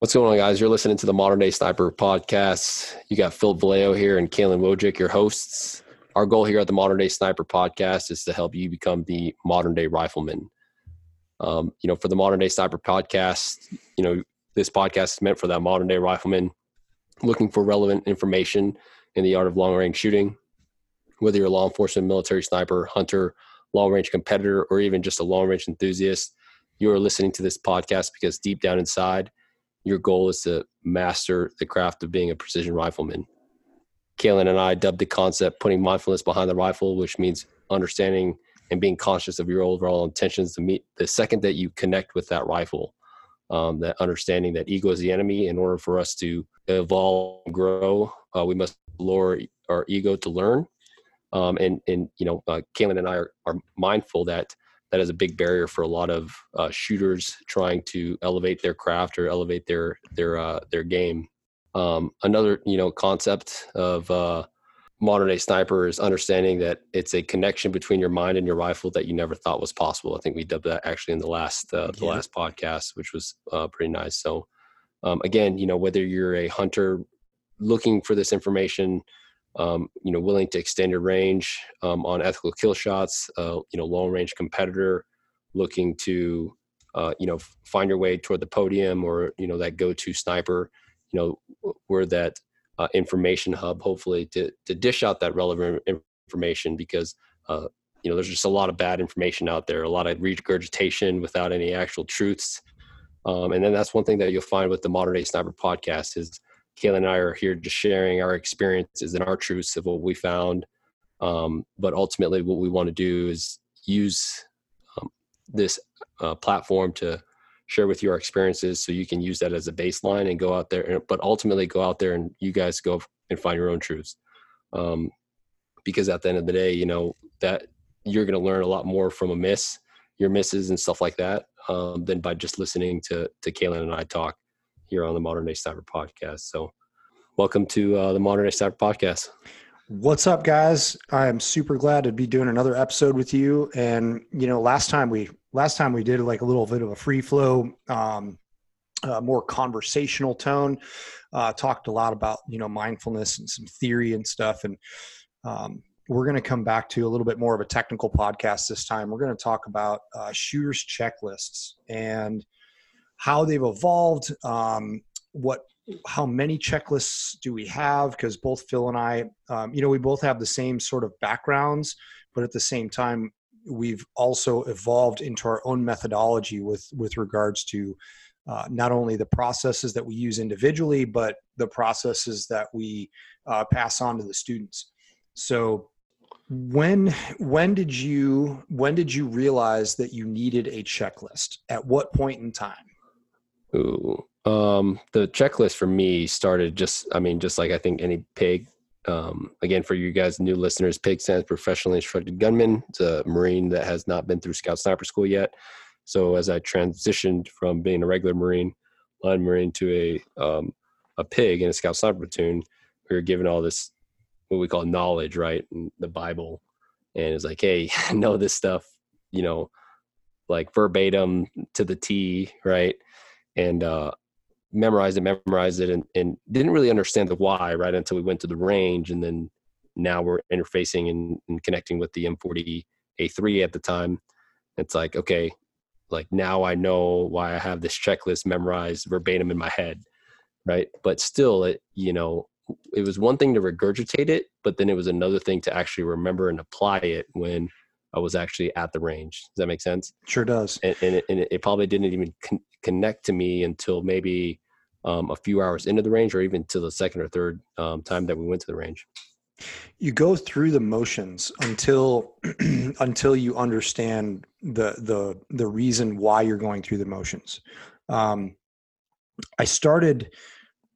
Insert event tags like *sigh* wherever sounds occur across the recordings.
What's going on, guys? You're listening to the Modern Day Sniper podcast. You got Phil Velayo here and Caylen Wojcik, your hosts. Our goal here at the Modern Day Sniper podcast is to help you become the modern day rifleman. Um, you know, for the Modern Day Sniper podcast, you know, this podcast is meant for that modern day rifleman looking for relevant information in the art of long range shooting. Whether you're a law enforcement, military sniper, hunter, long range competitor, or even just a long range enthusiast, you are listening to this podcast because deep down inside, your goal is to master the craft of being a precision rifleman. Caylen and I dubbed the concept putting mindfulness behind the rifle, which means understanding and being conscious of your overall intentions to meet the second that you connect with that rifle. Um, that understanding that ego is the enemy. In order for us to evolve grow, uh, we must lower our ego to learn. Um, and and you know, uh, Caylen and I are, are mindful that that is a big barrier for a lot of uh, shooters trying to elevate their craft or elevate their their uh, their game. Um, another you know concept of uh, modern day sniper is understanding that it's a connection between your mind and your rifle that you never thought was possible. I think we dubbed that actually in the last uh, the yeah. last podcast, which was uh, pretty nice. So um, again, you know whether you're a hunter looking for this information um, you know, willing to extend your range um, on ethical kill shots, uh, you know, long range competitor looking to, uh, you know, find your way toward the podium or, you know, that go-to sniper, you know, we're that uh, information hub, hopefully to, to dish out that relevant information because, uh, you know, there's just a lot of bad information out there, a lot of regurgitation without any actual truths. Um, and then that's one thing that you'll find with the modern day sniper podcast is, Caylen and I are here just sharing our experiences and our truths of what we found. Um, but ultimately, what we want to do is use um, this uh, platform to share with you our experiences so you can use that as a baseline and go out there and, but ultimately go out there and you guys go and find your own truths um, because at the end of the day you know that you're going to learn a lot more from a miss your misses and stuff like that um, than by just listening to to Caylen and I talk here on the Modern Day Sniper podcast. So, welcome to uh, the Modern Day Sniper podcast. What's up, guys? I am super glad to be doing another episode with you. And you know, last time we last time we did like a little bit of a free flow, um, uh, more conversational tone. Uh, talked a lot about you know mindfulness and some theory and stuff, and um, we're going to come back to a little bit more of a technical podcast this time. We're going to talk about uh, shooters checklists and how they've evolved, um, what how many checklists do we have? Because both Phil and I, um, you know, we both have the same sort of backgrounds, but at the same time, we've also evolved into our own methodology with with regards to uh, not only the processes that we use individually, but the processes that we uh, pass on to the students. So when when did you when did you realize that you needed a checklist? At what point in time? Ooh, um, the checklist for me started just, I mean, just like I think any pig. Um, again, for you guys, new listeners, pig stands professionally instructed gunman. It's a Marine that has not been through Scout Sniper School yet. So as I transitioned from being a regular Marine, line Marine to a um, a pig in a Scout Sniper platoon, we were given all this what we call knowledge, right? And the Bible, and it's like, hey, *laughs* know this stuff, you know, like verbatim to the T, right? And uh, memorized it, memorized it, and, and didn't really understand the why right until we went to the range, and then now we're interfacing and, and connecting with the M40 A3 at the time. It's like okay, like now I know why I have this checklist memorized verbatim in my head, right? But still, it you know it was one thing to regurgitate it, but then it was another thing to actually remember and apply it when I was actually at the range. Does that make sense? Sure does. And, and, it, and it, probably didn't even con- connect to me until maybe um, a few hours into the range, or even to the second or third um, time that we went to the range. You go through the motions until *clears throat* until you understand the the the reason why you're going through the motions. Um, I started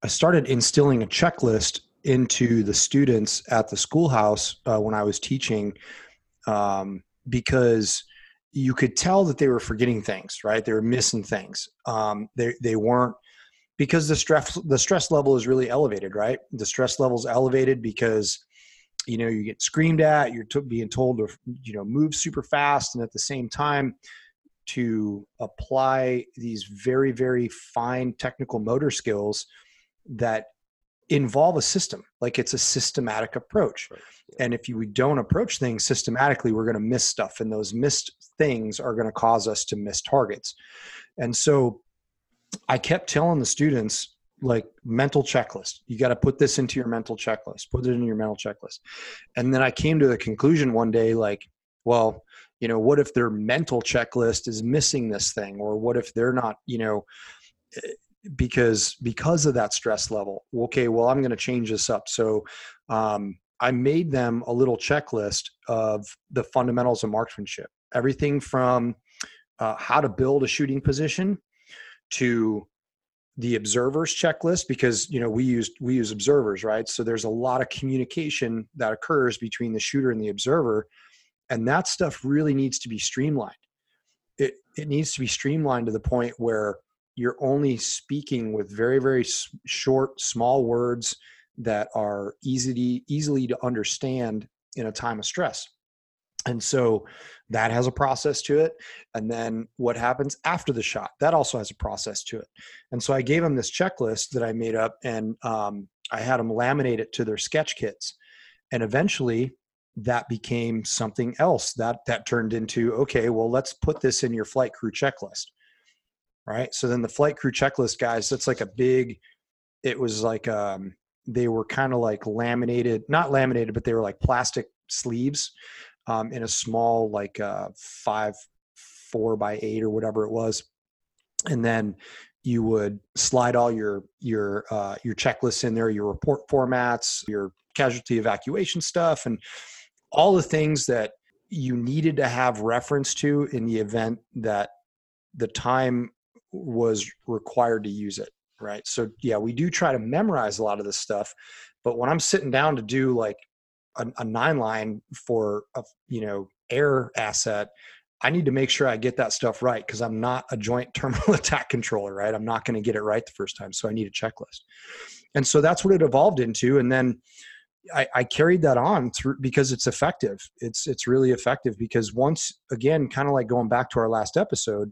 I started instilling a checklist into the students at the schoolhouse uh, when I was teaching um, because you could tell that they were forgetting things, right? They were missing things. Um, they they weren't because the stress the stress level is really elevated, right? The stress level is elevated because you know you get screamed at, you're t- being told to you know move super fast, and at the same time, to apply these very very fine technical motor skills that involve a system like it's a systematic approach. Right. yeah. and if you, we don't approach things systematically we're going to miss stuff and those missed things are going to cause us to miss targets. And so i kept telling the students like mental checklist. You got to put this into your mental checklist. Put it in your mental checklist. And then i came to the conclusion one day like well you know what if their mental checklist is missing this thing? Or what if they're not you know eh, because because of that stress level okay well i'm going to change this up. So um, i made them a little checklist of the fundamentals of marksmanship. Everything from uh, how to build a shooting position to the observers checklist because you know we use we use observers right? So there's a lot of communication that occurs between the shooter and the observer and that stuff really needs to be streamlined. It, it needs to be streamlined to the point where you're only speaking with very very short small words that are easy to, easily to understand in a time of stress. And so that has a process to it. And then what happens after the shot that also has a process to it. And so i gave them this checklist that i made up and um, i had them laminate it to their sketch kits. And eventually that became something else that that turned into okay well let's put this in your flight crew checklist right? So then the flight crew checklist guys that's like a big it was like um they were kind of like laminated not laminated but they were like plastic sleeves um in a small like uh five four by eight or whatever it was. And then you would slide all your your uh your checklists in there your report formats your casualty evacuation stuff and all the things that you needed to have reference to in the event that the time was required to use it right? So yeah we do try to memorize a lot of this stuff but when i'm sitting down to do like a, a nine line for a you know air asset i need to make sure i get that stuff right because i'm not a joint *laughs* terminal attack controller right? I'm not going to get it right the first time so i need a checklist. And so that's what it evolved into and then I, I, carried that on through because it's effective. It's it's really effective because once again, kind of like going back to our last episode,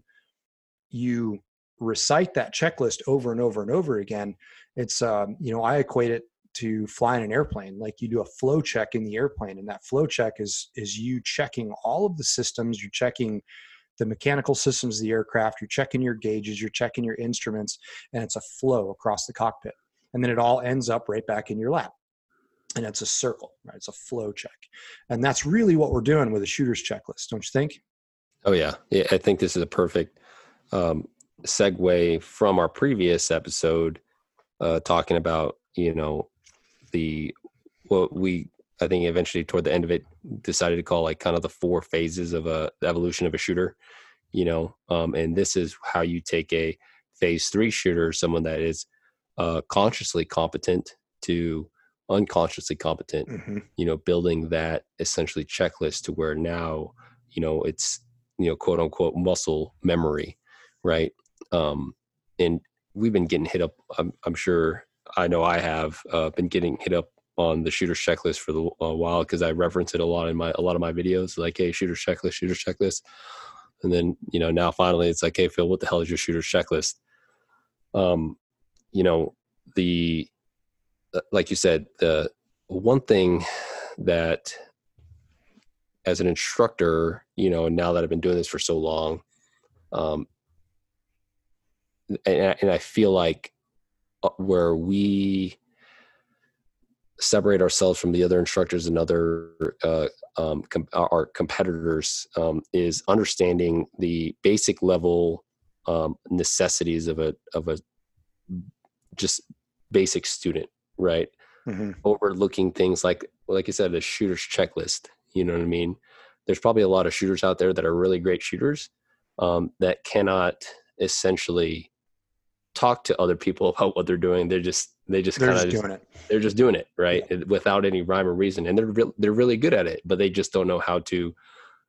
you recite that checklist over and over and over again. It's um, you know I equate it to flying an airplane. Like you do a flow check in the airplane, and that flow check is is you checking all of the systems. You're checking the mechanical systems of the aircraft. You're checking your gauges. You're checking your instruments, and it's a flow across the cockpit. And then it all ends up right back in your lap and it's a circle, right? It's a flow check. And that's really what we're doing with a shooter's checklist, don't you think? Oh, yeah. yeah I think this is a perfect um, segue from our previous episode uh, talking about, you know, the what we, I think eventually toward the end of it, decided to call like kind of the four phases of a evolution of a shooter, you know, um, and this is how you take a phase three shooter, someone that is uh, consciously competent to unconsciously competent mm-hmm. you know building that essentially checklist to where now you know it's you know quote unquote muscle memory right um and we've been getting hit up i'm, I'm sure i know i have uh, been getting hit up on the shooter's checklist for the, a while because i reference it a lot in my a lot of my videos like hey shooter's checklist shooter's checklist. And then you know now finally it's like hey phil what the hell is your shooter's checklist? Um you know the uh, like you said, the one thing that as an instructor, you know, now that I've been doing this for so long, um, and, and I feel like uh, where we separate ourselves from the other instructors and other uh, um, com- our competitors um, is understanding the basic level um, necessities of a of a just basic student right? Mm-hmm. Overlooking things like, like I said, the shooter's checklist. You know what I mean? There's probably a lot of shooters out there that are really great shooters um, that cannot essentially talk to other people about what they're doing. They're just they just kind of doing it. They're just doing it right yeah. without any rhyme or reason, and they're re- they're really good at it, but they just don't know how to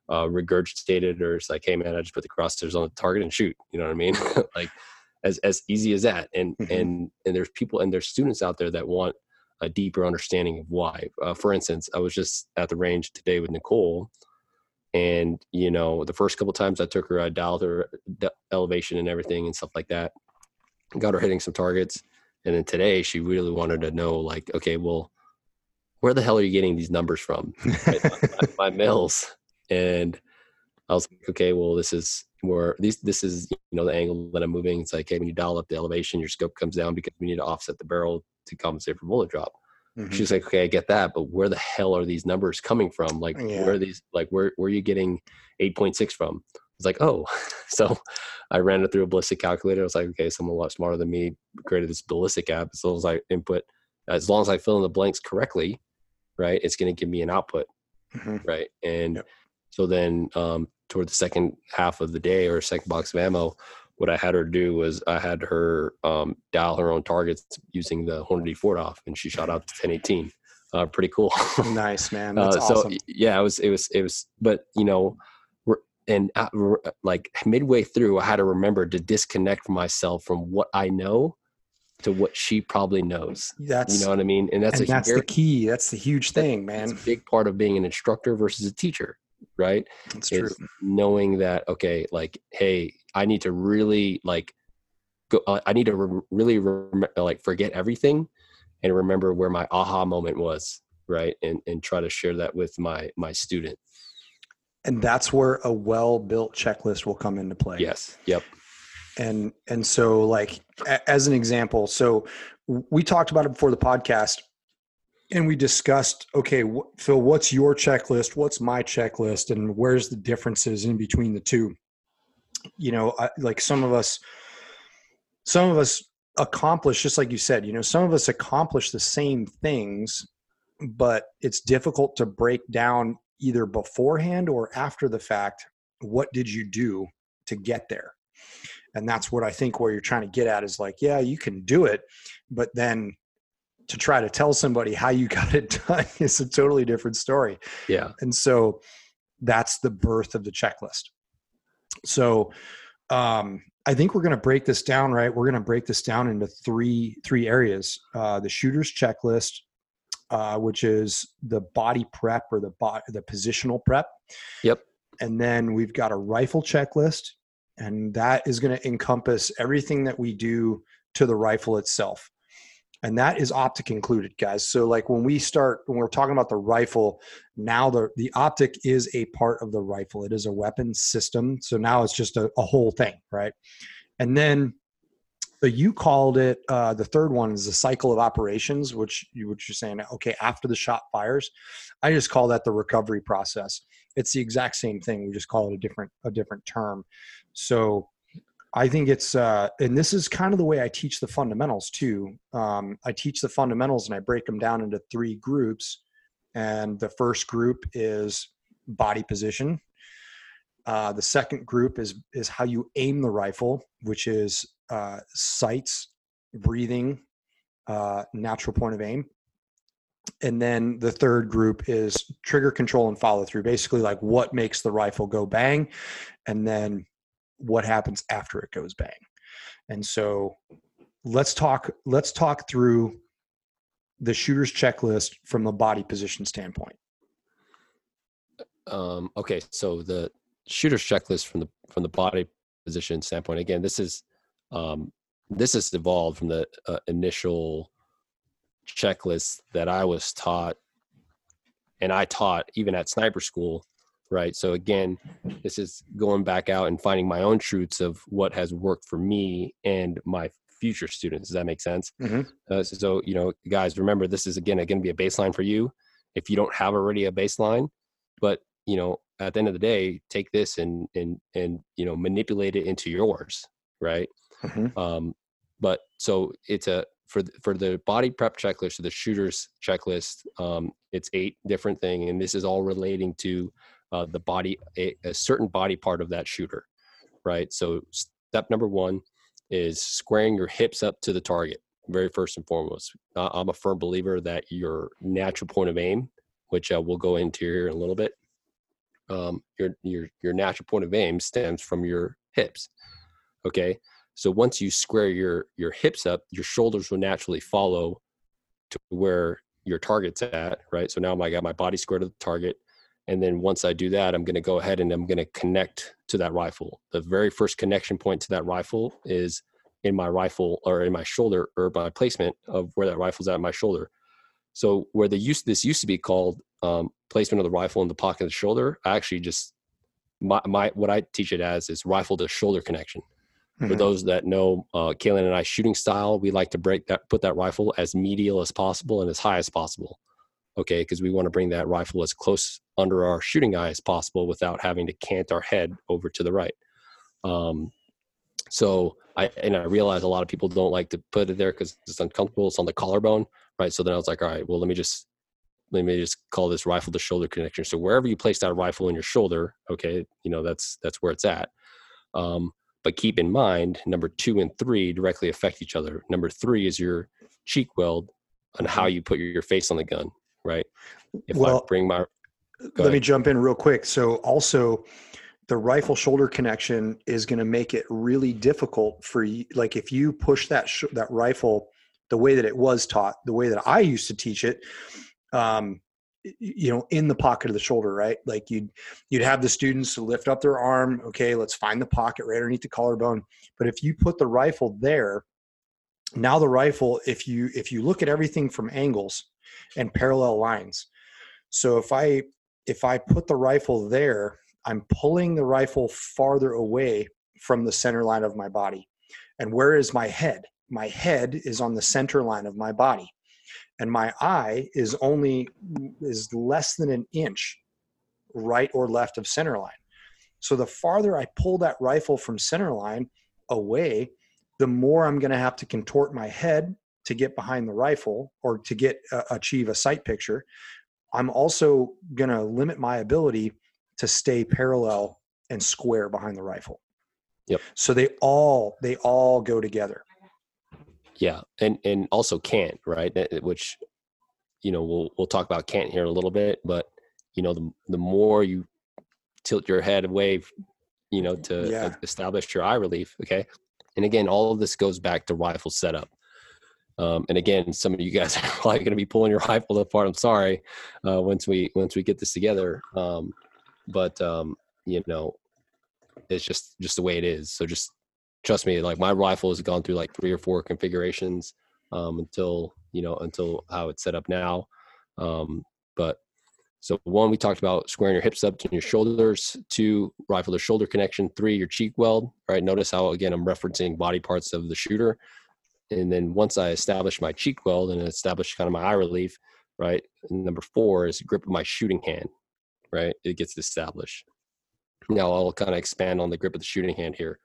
uh, regurgitate it or it's like, hey man, I just put the crosshairs on the target and shoot. You know what I mean? *laughs* like as as easy as that and mm-hmm. and and there's people and there's students out there that want a deeper understanding of why uh, for instance i was just at the range today with nicole And you know, the first couple times I took her, I dialed her elevation and everything and stuff like that. Got her hitting some targets, and then today she really wanted to know, like, okay, well, where the hell are you getting these numbers from? *laughs* my, my, my mills, and I was like, okay, well, this is where these this is you know the angle that I'm moving. It's like, hey, when you dial up the elevation, your scope comes down because we need to offset the barrel to compensate for bullet drop. Mm-hmm. She's like, okay, I get that, but where the hell are these numbers coming from? Like, yeah. where are these? Like, where where are you getting eight point six from? It's like, oh, *laughs* so I ran it through a ballistic calculator. I was like, okay, someone a lot smarter than me created this ballistic app. As long as I input, as long as I fill in the blanks correctly, right, it's going to give me an output, mm-hmm. right? And yep. so then um, toward the second half of the day or second box of ammo, what I had her do was I had her um, dial her own targets using the Hornady 4DOF, and she shot out to 1018. Uh, pretty cool. nice, man. *laughs* Uh, That's uh, so awesome. yeah, it was, it was, it was, but you know, and uh, like midway through, I had to remember to disconnect myself from what I know to what she probably knows. That's you know what I mean, and that's and that's very, the key. That's the huge thing, man. It's a big part of being an instructor versus a teacher right that's true knowing that okay like hey i need to really like go uh, i need to re- really re- like forget everything and remember where my aha moment was right and and try to share that with my my student and that's where a well built checklist will come into play. Yes. Yep. And and so like a, as an example so we talked about it before the podcast and we discussed okay phil what's your checklist? What's my checklist? And where's the differences in between the two? You know I, like some of us some of us accomplish just like you said you know some of us accomplish the same things but it's difficult to break down either beforehand or after the fact what did you do to get there and that's what i think where you're trying to get at is like yeah you can do it but then to try to tell somebody how you *laughs* got it done is a totally different story. Yeah. And so that's the birth of the checklist. So um, I think we're going to break this down, right? We're going to break this down into three three areas: uh, the shooter's checklist, uh, which is the body prep or the body, the positional prep. Yep. And then we've got a rifle checklist, and that is going to encompass everything that we do to the rifle itself. And that is optic included guys. So like when we start when we're talking about the rifle now the the optic is a part of the rifle. It is a weapon system. So now it's just a, a whole thing right? And then so you called it uh, the third one is the cycle of operations which you which you're saying okay after the shot fires i just call that the recovery process it's the exact same thing we just call it a different a different term so I think it's, uh, and this is kind of the way I teach the fundamentals too. Um, I teach the fundamentals and I break them down into three groups. And the first group is body position. Uh, the second group is is how you aim the rifle, which is uh, sights, breathing, uh, natural point of aim. And then the third group is trigger control and follow through. Basically, like what makes the rifle go bang, and then what happens after it goes bang. And so let's talk let's talk through the shooter's checklist from a body position standpoint. Um, okay, so the shooter's checklist from the from the body position standpoint. Again, this is um, this has evolved from the uh, initial checklist that I was taught, and I taught even at sniper school right? So again this is going back out and finding my own truths of what has worked for me and my future students. Does that make sense? Mm-hmm. uh, so, so, you know guys remember this is again going to be a baseline for you. If you don't have already a baseline but you know at the end of the day take this and and and you know manipulate it into yours right mm-hmm. um but so it's a for the, for the body prep checklist or the shooters checklist um it's eight different thing and this is all relating to uh, the body, a, a certain body part of that shooter, right? So step number one is squaring your hips up to the target very first and foremost. Uh, I'm a firm believer that your natural point of aim, which uh, we'll go into here in a little bit, um, your your your natural point of aim stems from your hips. Okay, so once you square your your hips up, your shoulders will naturally follow to where your target's at. Right. So now I got my body square to the target And then once I do that, I'm going to go ahead and I'm going to connect to that rifle. The very first connection point to that rifle is in my rifle or in my shoulder or my placement of where that rifle's at my shoulder. So where the use this used to be called um, placement of the rifle in the pocket of the shoulder, I actually just my, my what I teach it as is rifle to shoulder connection. Mm-hmm. For those that know uh, Caylen and I shooting style, we like to break that put that rifle as medial as possible and as high as possible. Okay, because we want to bring that rifle as close under our shooting eye as possible without having to cant our head over to the right. Um, so I and I realize a lot of people don't like to put it there because it's uncomfortable. It's on the collarbone, right? So then I was like, all right, well, let me just let me just call this rifle the shoulder connection. So wherever you place that rifle in your shoulder, okay, you know that's that's where it's at. Um, but keep in mind, number two and three directly affect each other. Number three is your cheek weld on how you put your, your face on the gun, right? If well, I bring my let ahead. me jump in real quick. So also the rifle shoulder connection is going to make it really difficult for you. Like if you push that sh- that rifle the way that it was taught, the way that I used to teach it, um, you know, in the pocket of the shoulder, right? Like you'd you'd have the students to lift up their arm. Okay, let's find the pocket right underneath the collarbone. But if you put the rifle there, now the rifle, if you if you look at everything from angles and parallel lines, so if I if I put the rifle there I'm pulling the rifle farther away from the center line of my body. And where is my head? My head is on the center line of my body. And my eye is only is less than an inch right or left of center line. So the farther I pull that rifle from center line away, the more I'm going to have to contort my head to get behind the rifle or to get uh, achieve a sight picture. I'm also going to limit my ability to stay parallel and square behind the rifle. Yep. So they all they all go together. Yeah, and and also cant right, which you know we'll we'll talk about cant here a little bit, but you know the the more you tilt your head away, you know to yeah. establish your eye relief. Okay, and again, all of this goes back to rifle setup. Um, and again, some of you guys *laughs* are probably going to be pulling your *laughs* rifle apart. I'm sorry. Uh, once we once we get this together, um, but um, you know, it's just just the way it is. So just trust me. Like my rifle has gone through like three or four configurations um, until you know until how it's set up now. Um, but so one, we talked about squaring your hips up to your shoulders. Two, rifle to shoulder connection. Three, your cheek weld. Right. Notice how again I'm referencing body parts of the shooter. And then once I establish my cheek weld and establish kind of my eye relief, right. number four is grip of my shooting hand right? It gets established. Now I'll kind of expand on the grip of the shooting hand here.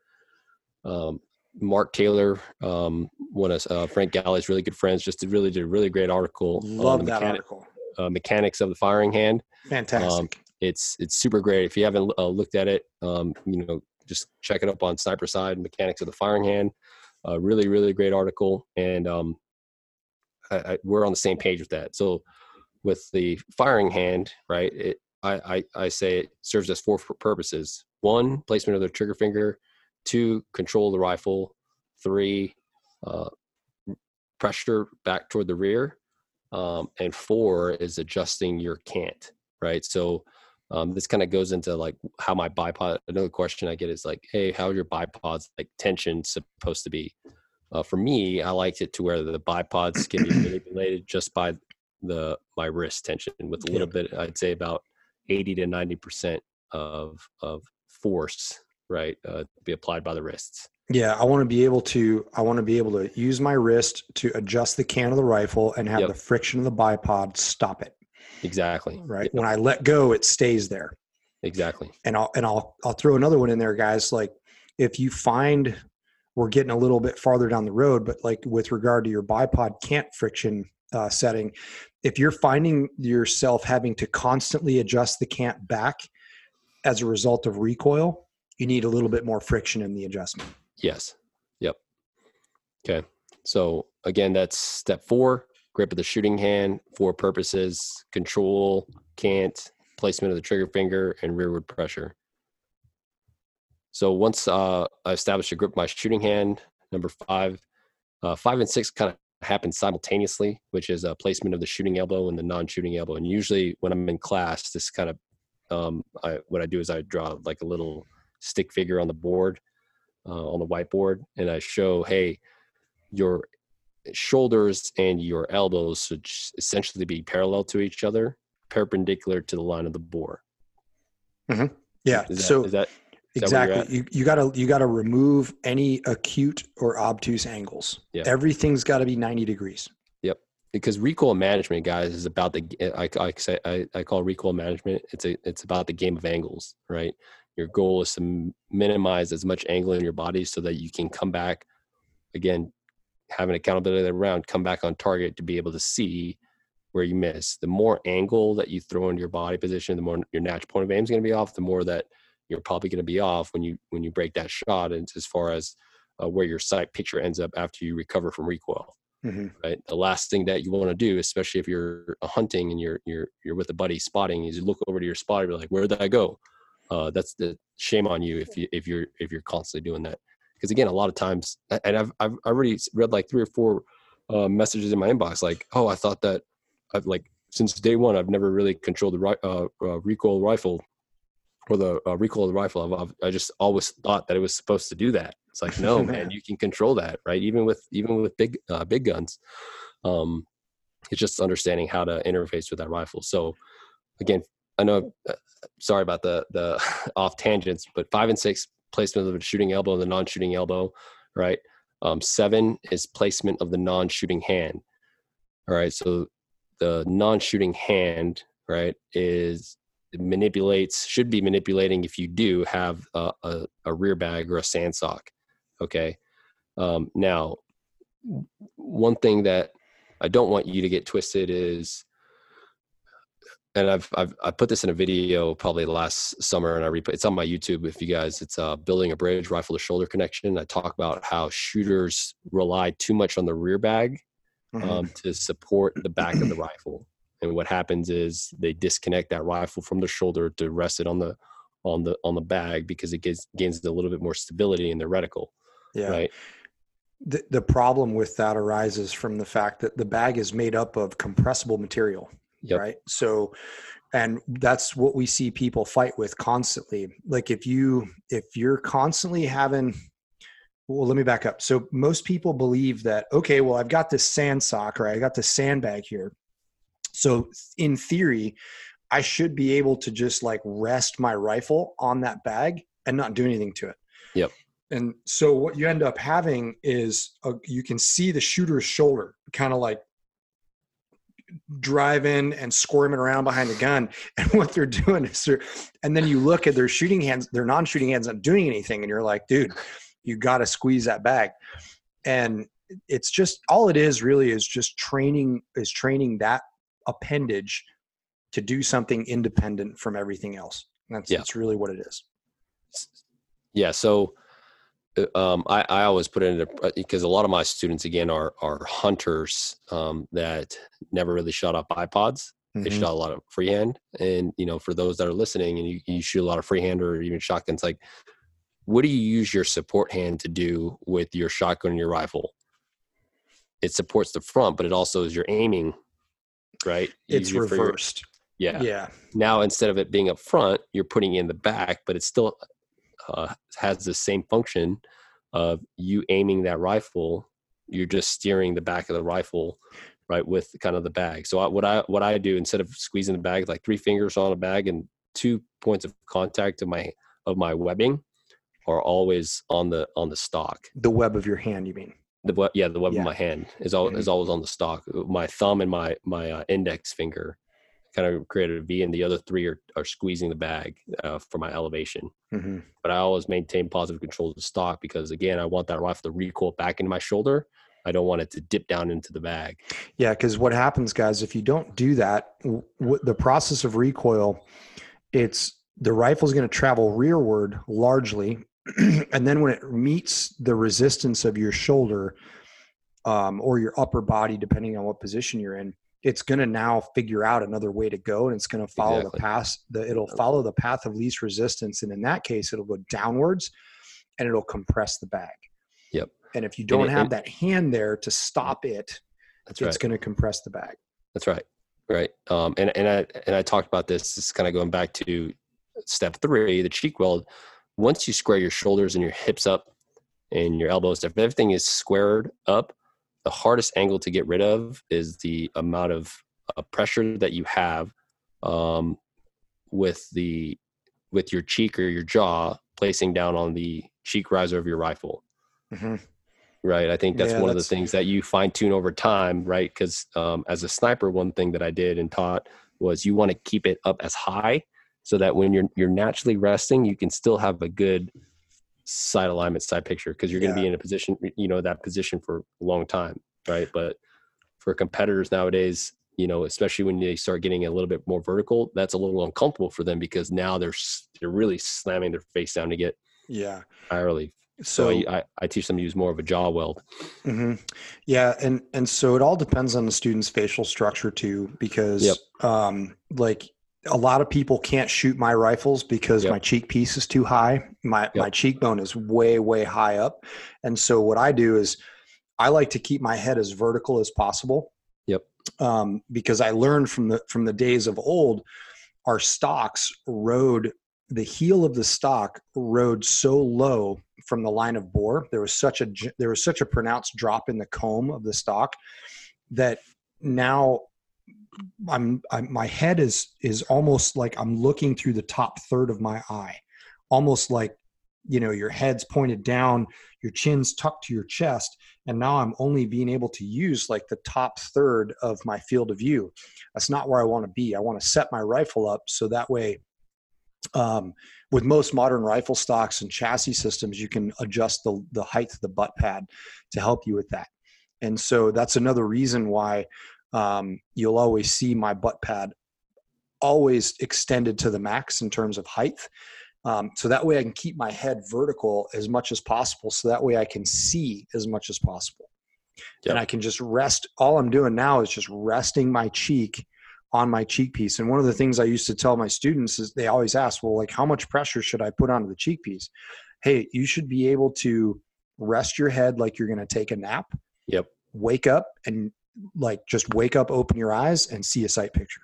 Um, Mark Taylor, um, one of uh, Frank Galli's really good friends, just did really did a really great article. Love that mechanic, article. Uh, mechanics of the firing hand. Fantastic. Um, it's it's super great. If you haven't uh, looked at it, um, you know, just check it up on Sniper's Hide Mechanics of the Firing Hand. Uh, really, really great article, and um, I, I, we're on the same page with that. So, with the firing hand, right? It I, I, I say it serves as four purposes. One, placement of the trigger finger. Two, control the rifle. Three, uh, pressure back toward the rear. Um, and four is adjusting your cant, right? So um, this kind of goes into like how my bipod. Another question I get is like, hey, how's your bipod's like tension supposed to be? Uh, for me, I liked it to where the bipods can be manipulated just by the my wrist tension with a little bit. I'd say about 80 to 90 percent of of force right uh, be applied by the wrists. Yeah i want to be able to i want to be able to use my wrist to adjust the can of the rifle and have yep. the friction of the bipod stop it. Exactly. Right? Yep. when i let go it stays there. Exactly. And i'll and i'll i'll throw another one in there guys like if you find we're getting a little bit farther down the road but like with regard to your bipod cant friction uh, setting if you're finding yourself having to constantly adjust the cant back as a result of recoil, you need a little bit more friction in the adjustment. Yes. Yep. Okay. So again, that's step four grip of the shooting hand, four purposes control, cant, placement of the trigger finger, and rearward pressure. So once uh, I establish a grip my shooting hand, number five, uh, five and six kind of happen simultaneously, which is a placement of the shooting elbow and the non-shooting elbow. And usually when I'm in class, this kind of um, I, what I do is I draw like a little stick figure on the board, uh, on the whiteboard, and I show, hey, your shoulders and your elbows should essentially be parallel to each other, perpendicular to the line of the bore. Mm-hmm. Yeah. Is that, so is that is exactly you, you gotta you gotta remove any acute or obtuse angles Yeah. everything's got to be 90 degrees Yep. because recoil management, guys, is about the I, I say I, I call recoil management. It's a it's about the game of angles, right? Your goal is to m- minimize as much angle in your body so that you can come back again, having accountability around, come back on target to be able to see where you miss. The more angle that you throw into your body position, the more your natural point of aim is going to be off. The more that you're probably going to be off when you when you break that shot, and as far as uh, where your sight picture ends up after you recover from recoil mm-hmm. right? The last thing that you want to do, especially if you're hunting and you're you're you're with a buddy spotting, is you look over to your spot and be like, "Where did I go?" Uh, that's the shame on you if you if you're if you're constantly doing that. Because again, a lot of times, and I've I've already read like three or four uh, messages in my inbox, like, "Oh, I thought that I've like since day one, I've never really controlled the uh, uh, recoil rifle." Or the uh, recoil of the rifle. I've, I've, I just always thought that it was supposed to do that. It's like no, man, *laughs* you can control that, right? Even with even with big uh, big guns, um, it's just understanding how to interface with that rifle. So, again, I know. Uh, sorry about the the *laughs* off tangents, but five and six placement of the shooting elbow and the non-shooting elbow, right? Um, seven is placement of the non-shooting hand. All right, so the non-shooting hand, right, is manipulates should be manipulating if you do have a, a, a rear bag or a sand sock okay um, now one thing that i don't want you to get twisted is and I've, I've i put this in a video probably last summer and i replay it's on my youtube if you guys it's uh, building a bridge rifle to shoulder connection i talk about how shooters rely too much on the rear bag Mhm. um, to support the back of the rifle. And what happens is they disconnect that rifle from the shoulder to rest it on the on the on the bag because it gets gains a little bit more stability in the reticle, yeah right? the, the problem with that arises from the fact that the bag is made up of compressible material Yep. right? So and that's what we see people fight with constantly. Like if you if you're constantly having well let me back up. So most people believe that okay well i've got this sand sock or i got this sandbag here. So in theory i should be able to just like rest my rifle on that bag and not do anything to it. Yep. and so what you end up having is a, you can see the shooter's shoulder kind of like driving and squirming around behind the gun *laughs* and what they're doing is they're and then you look at their shooting hands their non-shooting hands not doing anything and you're like dude you got to squeeze that bag and it's just all it is really is just training is training that appendage to do something independent from everything else that's Yeah. that's really what it is Yeah. So um, I, I always put it in because a lot of my students again are are hunters um, that never really shot up bipods. They Mhm. shot a lot of freehand, and you know, for those that are listening, and you, you shoot a lot of freehand or even shotguns, like, what do you use your support hand to do with your shotgun and your rifle? It supports the front, but it also is your aiming, right? You it's for your- reversed yeah. yeah Now instead of it being up front, you're putting in the back, but it's still uh, has the same function of you aiming that rifle. You're just steering the back of the rifle, right, with kind of the bag. So I, what I what I do instead of squeezing the bag, like three fingers on a bag and two points of contact of my of my webbing are always on the on the stock. the web of your hand you mean The web, yeah, the web Yeah. of my hand is al- is always on the stock. My thumb and my my uh, index finger kind of created a V, and the other three are are squeezing the bag uh, for my elevation. hmm But I always maintain positive control of the stock because again, I want that rifle to recoil back into my shoulder. I don't want it to dip down into the bag. Yeah, because what happens, guys, if you don't do that, w- w- the process of recoil, it's the rifle's going to travel rearward largely, *clears throat* and then when it meets the resistance of your shoulder um, or your upper body, depending on what position you're in, it's going to now figure out another way to go, and it's going to follow Exactly. the path. The, it'll follow the path of least resistance, and in that case, it'll go downwards, and it'll compress the bag. Yep. And if you don't it- have and- that hand there to stop it, That's it's right. going to compress the bag. That's right. right? Um, and and I and I talked about this. This is kind of going back to step three, the cheek weld. Once you square your shoulders and your hips up and your elbows, if everything is squared up, the hardest angle to get rid of is the amount of uh, pressure that you have um, with the with your cheek or your jaw placing down on the cheek riser of your rifle. Mm-hmm. Right. I think that's yeah, one that's... of the things that you fine tune over time, right? Because um, as a sniper, one thing that I did and taught was you want to keep it up as high so that when you're you're naturally resting, you can still have a good side alignment, side picture, because you're going to yeah. be in a position, you know, that position for a long time, right? But for competitors nowadays, you know, especially when they start getting a little bit more vertical, that's a little uncomfortable for them because now they're they're really slamming their face down to get yeah entirely. So, so I, I, teach them to use more of a jaw weld. Mm-hmm. Yeah, and and so it all depends on the student's facial structure too, because yep. um, like a lot of people can't shoot my rifles because yep. my cheek piece is too high. My yep. my cheekbone is way way high up, and so what I do is I like to keep my head as vertical as possible. Yep. Um, because I learned from the from the days of old, our stocks rode the heel of the stock rode so low from the line of bore. There was such a there was such a pronounced drop in the comb of the stock that now I'm, I'm my head is is almost like I'm looking through the top third of my eye, almost like you know your head's pointed down, your chin's tucked to your chest, and now I'm only being able to use like the top third of my field of view. That's not where I want to be. I want to set my rifle up so that way. Um, with most modern rifle stocks and chassis systems, you can adjust the, the height of the butt pad to help you with that. And so that's another reason why um, you'll always see my butt pad always extended to the max in terms of height. Um, so that way I can keep my head vertical as much as possible. So that way I can see as much as possible. Yep. And I can just rest. All I'm doing now is just resting my cheek on my cheek piece. And one of the things I used to tell my students is they always ask, well, like, how much pressure should I put onto the cheek piece? Hey, you should be able to rest your head like you're going to take a nap. Yep. Wake up and like just wake up, open your eyes, and see a sight picture.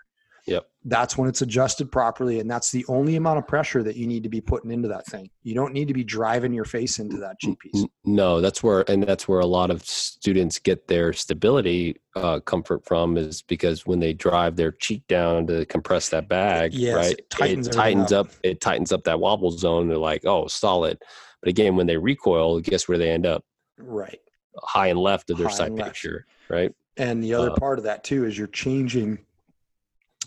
Yep. That's when it's adjusted properly. And that's the only amount of pressure that you need to be putting into that thing. You don't need to be driving your face into that G piece. No, that's where, and that's where a lot of students get their stability uh, comfort from is because when they drive their cheek down to compress that bag, yes, right? It tightens, it tightens up. up. It tightens up that wobble zone. They're like, oh, solid. But again, when they recoil, guess where they end up? Right. High and left of their High sight picture, right? And the other uh, part of that too is you're changing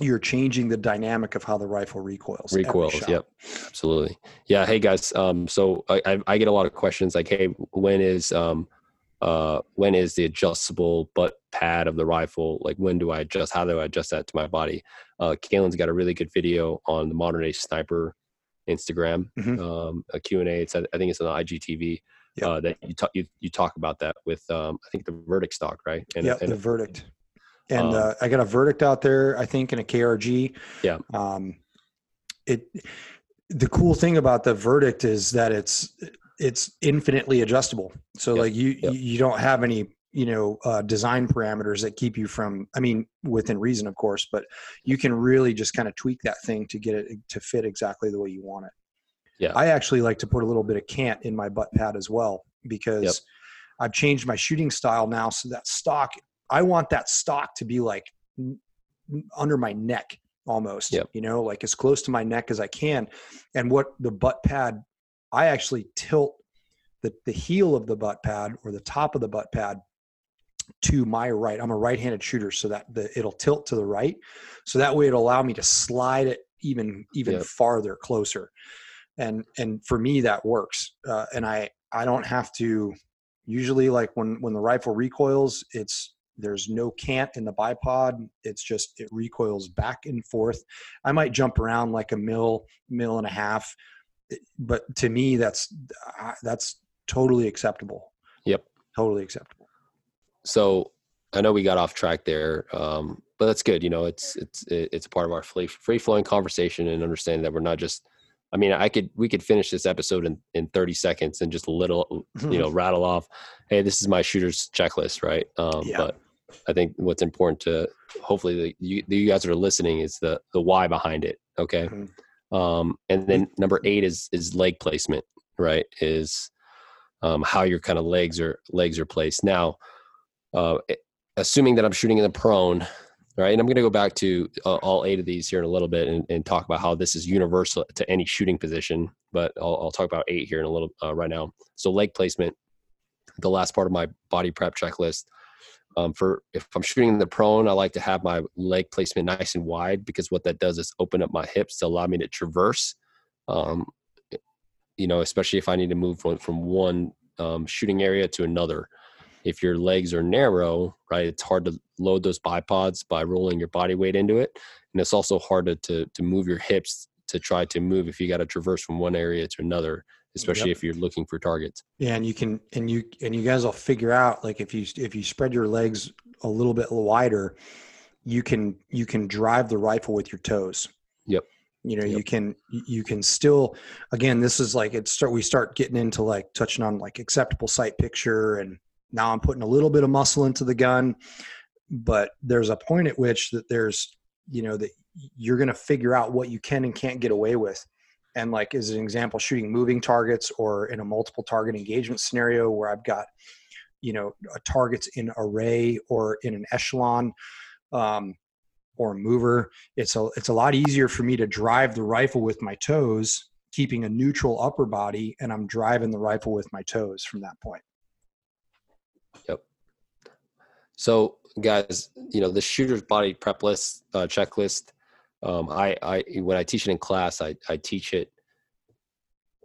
you're changing the dynamic of how the rifle recoils. Recoils, yep, absolutely. Yeah. Hey guys, um, so I, I get a lot of questions like, hey, when is um, uh, when is the adjustable butt pad of the rifle? Like, when do I adjust? How do I adjust that to my body? Uh, Caylen's got a really good video on the modern day sniper Instagram, mm-hmm. um, a Q and A. It's I think it's on IGTV. Yep. Uh, that you talk you, you talk about that with um, I think the verdict stock, right? And, yeah, the verdict and um, uh, I got a verdict out there. I think in a KRG. Yeah. Um, it. The cool thing about the verdict is that it's it's infinitely adjustable. So yep. like you yep. you don't have any you know uh, design parameters that keep you from i mean within reason of course but you can really just kind of tweak that thing to get it to fit exactly the way you want it yeah i actually like to put a little bit of cant in my butt pad as well because yep. i've changed my shooting style now so that stock I want that stock to be like under my neck almost, yep. you know, like as close to my neck as I can. And what the butt pad, I actually tilt the, the heel of the butt pad or the top of the butt pad to my right. I'm a right-handed shooter, so that the, it'll tilt to the right. So that way it'll allow me to slide it even even yep. farther closer. And and for me that works. Uh, and I I don't have to usually like when when the rifle recoils, it's there's no cant in the bipod. It's just it recoils back and forth. I might jump around like a mill, mill and a half, but to me that's that's totally acceptable. Yep, totally acceptable. So I know we got off track there, um, but that's good. You know, it's it's it's a part of our free free flowing conversation and understanding that we're not just. I mean, I could we could finish this episode in, in 30 seconds and just a little, you know, *laughs* rattle off, hey, this is my shooter's checklist, right? Um, yeah. But I think what's important to hopefully the, you, the, you guys that are listening is the the why behind it. Okay. Mm-hmm. Um, and then number eight is is leg placement, right? Is um, how your kind of legs are legs are placed. Now, uh, assuming that I'm shooting in the prone, right? And I'm going to go back to uh, all eight of these here in a little bit and, and, talk about how this is universal to any shooting position. But I'll, I'll talk about eight here in a little uh, right now. So leg placement, the last part of my body prep checklist. Um, for if I'm shooting in the prone, I like to have my leg placement nice and wide because what that does is open up my hips to allow me to traverse. Um, you know, especially if I need to move from, from one um, shooting area to another. If your legs are narrow, right, it's hard to load those bipods by rolling your body weight into it, and it's also harder to to move your hips to try to move if you got to traverse from one area to another especially yep. if you're looking for targets. Yeah, and you can and you and you guys will figure out like if you if you spread your legs a little bit wider, you can you can drive the rifle with your toes. Yep. You know, yep. you can you can still again this is like it start we start getting into like touching on like acceptable sight picture and now I'm putting a little bit of muscle into the gun, but there's a point at which that there's you know that you're going to figure out what you can and can't get away with. And like as an example shooting moving targets or in a multiple target engagement scenario where i've got you know targets in array or in an echelon um, or mover it's a it's a lot easier for me to drive the rifle with my toes keeping a neutral upper body and i'm driving the rifle with my toes from that point yep so guys you know the shooter's body prep list uh, checklist um, I, I when I teach it in class, I, I teach it,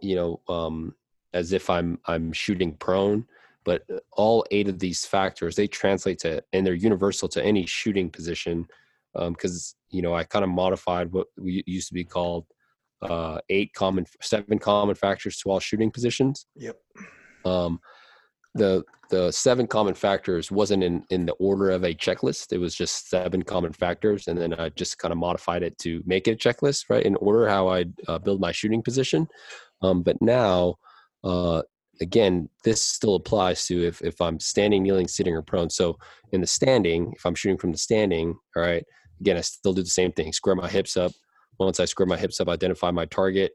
you know, um, as if I'm I'm shooting prone. But all eight of these factors they translate to and they're universal to any shooting position, Um, because um, you know I kind of modified what we used to be called uh, eight common seven common factors to all shooting positions. Yep. Um, the the seven common factors wasn't in in the order of a checklist. It was just seven common factors and then i just kind of modified it to make it a checklist right in order how i uh, build my shooting position. Um, but now uh, again this still applies to if, if i'm standing kneeling sitting or prone. So in the standing if i'm shooting from the standing all right again i still do the same thing. Square my hips up. Once i square my hips up identify my target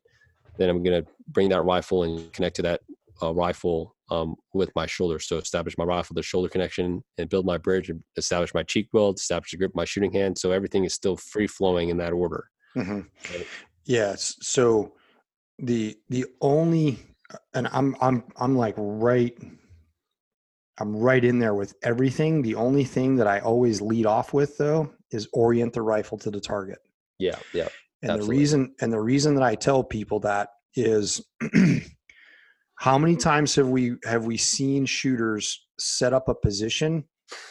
then i'm going to bring that rifle and connect to that uh, rifle um, with my shoulder. So establish my rifle, the shoulder connection, and build my bridge, and establish my cheek weld, establish the grip, my shooting hand. So everything is still free flowing in that order. Mm-hmm. Right? Yes. So the the only and I'm I'm I'm like right I'm right in there with everything. The only thing that I always lead off with though is orient the rifle to the target. Yeah, yeah. And absolutely. the reason and the reason that I tell people that is *clears throat* how many times have we have we seen shooters set up a position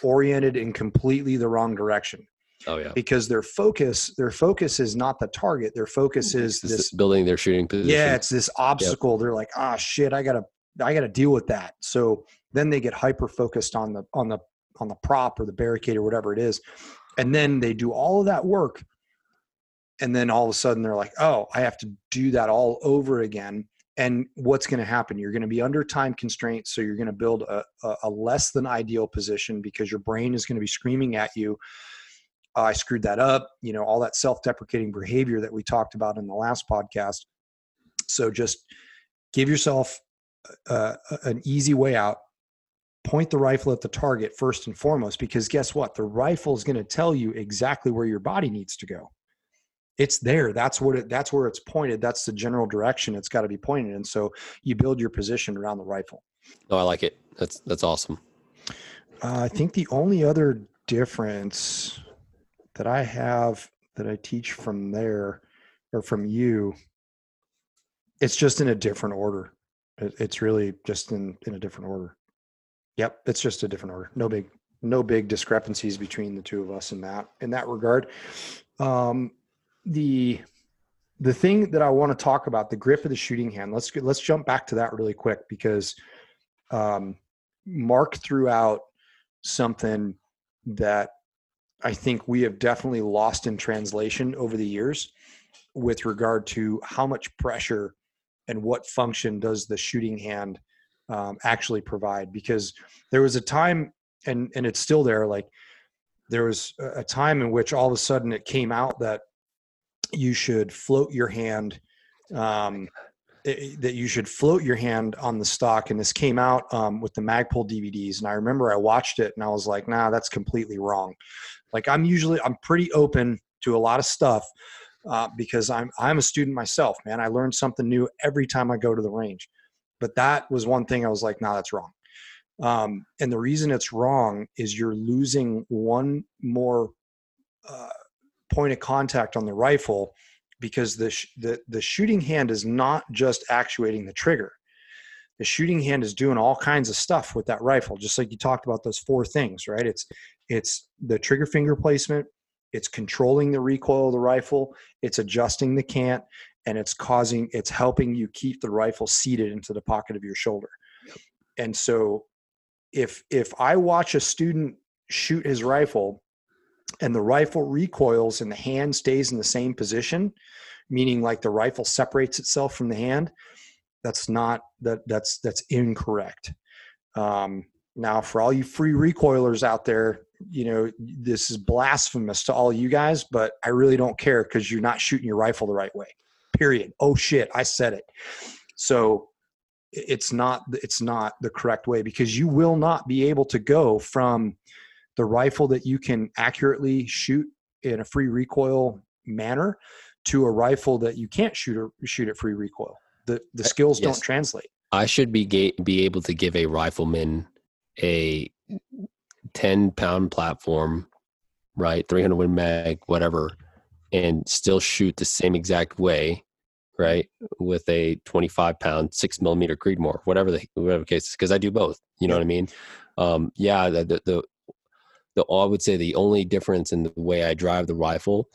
oriented in completely the wrong direction? Oh yeah. Because their focus their focus is not the target. Their focus is this, this building their shooting position. Yeah it's this obstacle. Yep. they're like ah shit i gotta i gotta deal with that. So then they get hyper focused on the on the on the prop or the barricade or whatever it is and then they do all of that work and then all of a sudden they're like oh i have to do that all over again and what's going to happen? You're going to be under time constraints so you're going to build a, a, less than ideal position because your brain is going to be screaming at you oh, i screwed that up you know all that self-deprecating behavior that we talked about in the last podcast. So just give yourself uh, an easy way out. Point the rifle at the target first and foremost because guess what? The rifle is going to tell you exactly where your body needs to go it's there. That's what it that's where it's pointed. That's the general direction it's got to be pointed and so you build your position around the rifle. Oh i like it. That's that's awesome. Uh, i think the only other difference that i have that i teach from there or from you it's just in a different order. It's really just in in a different order. Yep it's just a different order. No big no big discrepancies between the two of us in that in that regard. Um the the thing that I want to talk about, the grip of the shooting hand. Let's let's jump back to that really quick because um, Mark threw out something that I think we have definitely lost in translation over the years with regard to how much pressure and what function does the shooting hand um, actually provide. Because there was a time, and and it's still there, like there was a time in which all of a sudden it came out that you should float your hand um, it, that you should float your hand on the stock and this came out um, with the magpul dvds and i remember i watched it and i was like nah that's completely wrong. Like i'm usually i'm pretty open to a lot of stuff uh, because i'm i'm a student myself man. I learn something new every time i go to the range. But that was one thing i was like nah that's wrong. Um, and the reason it's wrong is you're losing one more uh, point of contact on the rifle because the, sh- the the shooting hand is not just actuating the trigger. The shooting hand is doing all kinds of stuff with that rifle just like you talked about those four things right? It's it's the trigger finger placement it's controlling the recoil of the rifle it's adjusting the cant and it's causing it's helping you keep the rifle seated into the pocket of your shoulder. And so if if i watch a student shoot his rifle and the rifle recoils and the hand stays in the same position meaning like the rifle separates itself from the hand that's not that that's that's incorrect. Um, now for all you free recoilers out there you know this is blasphemous to all you guys but i really don't care because you're not shooting your rifle the right way period. Oh shit i said it. So it's not it's not the correct way because you will not be able to go from the rifle that you can accurately shoot in a free recoil manner to a rifle that you can't shoot or shoot at free recoil. The the skills yes. don't translate. I should be ga- be able to give a rifleman a 10 pound platform, right? 300 Win Mag, whatever, and still shoot the same exact way, right? With a 25 pound, six millimeter Creedmoor, whatever the whatever case is, because I do both. You know what I mean? Um, yeah, the, the, the the I would say the only difference in the way I drive the rifle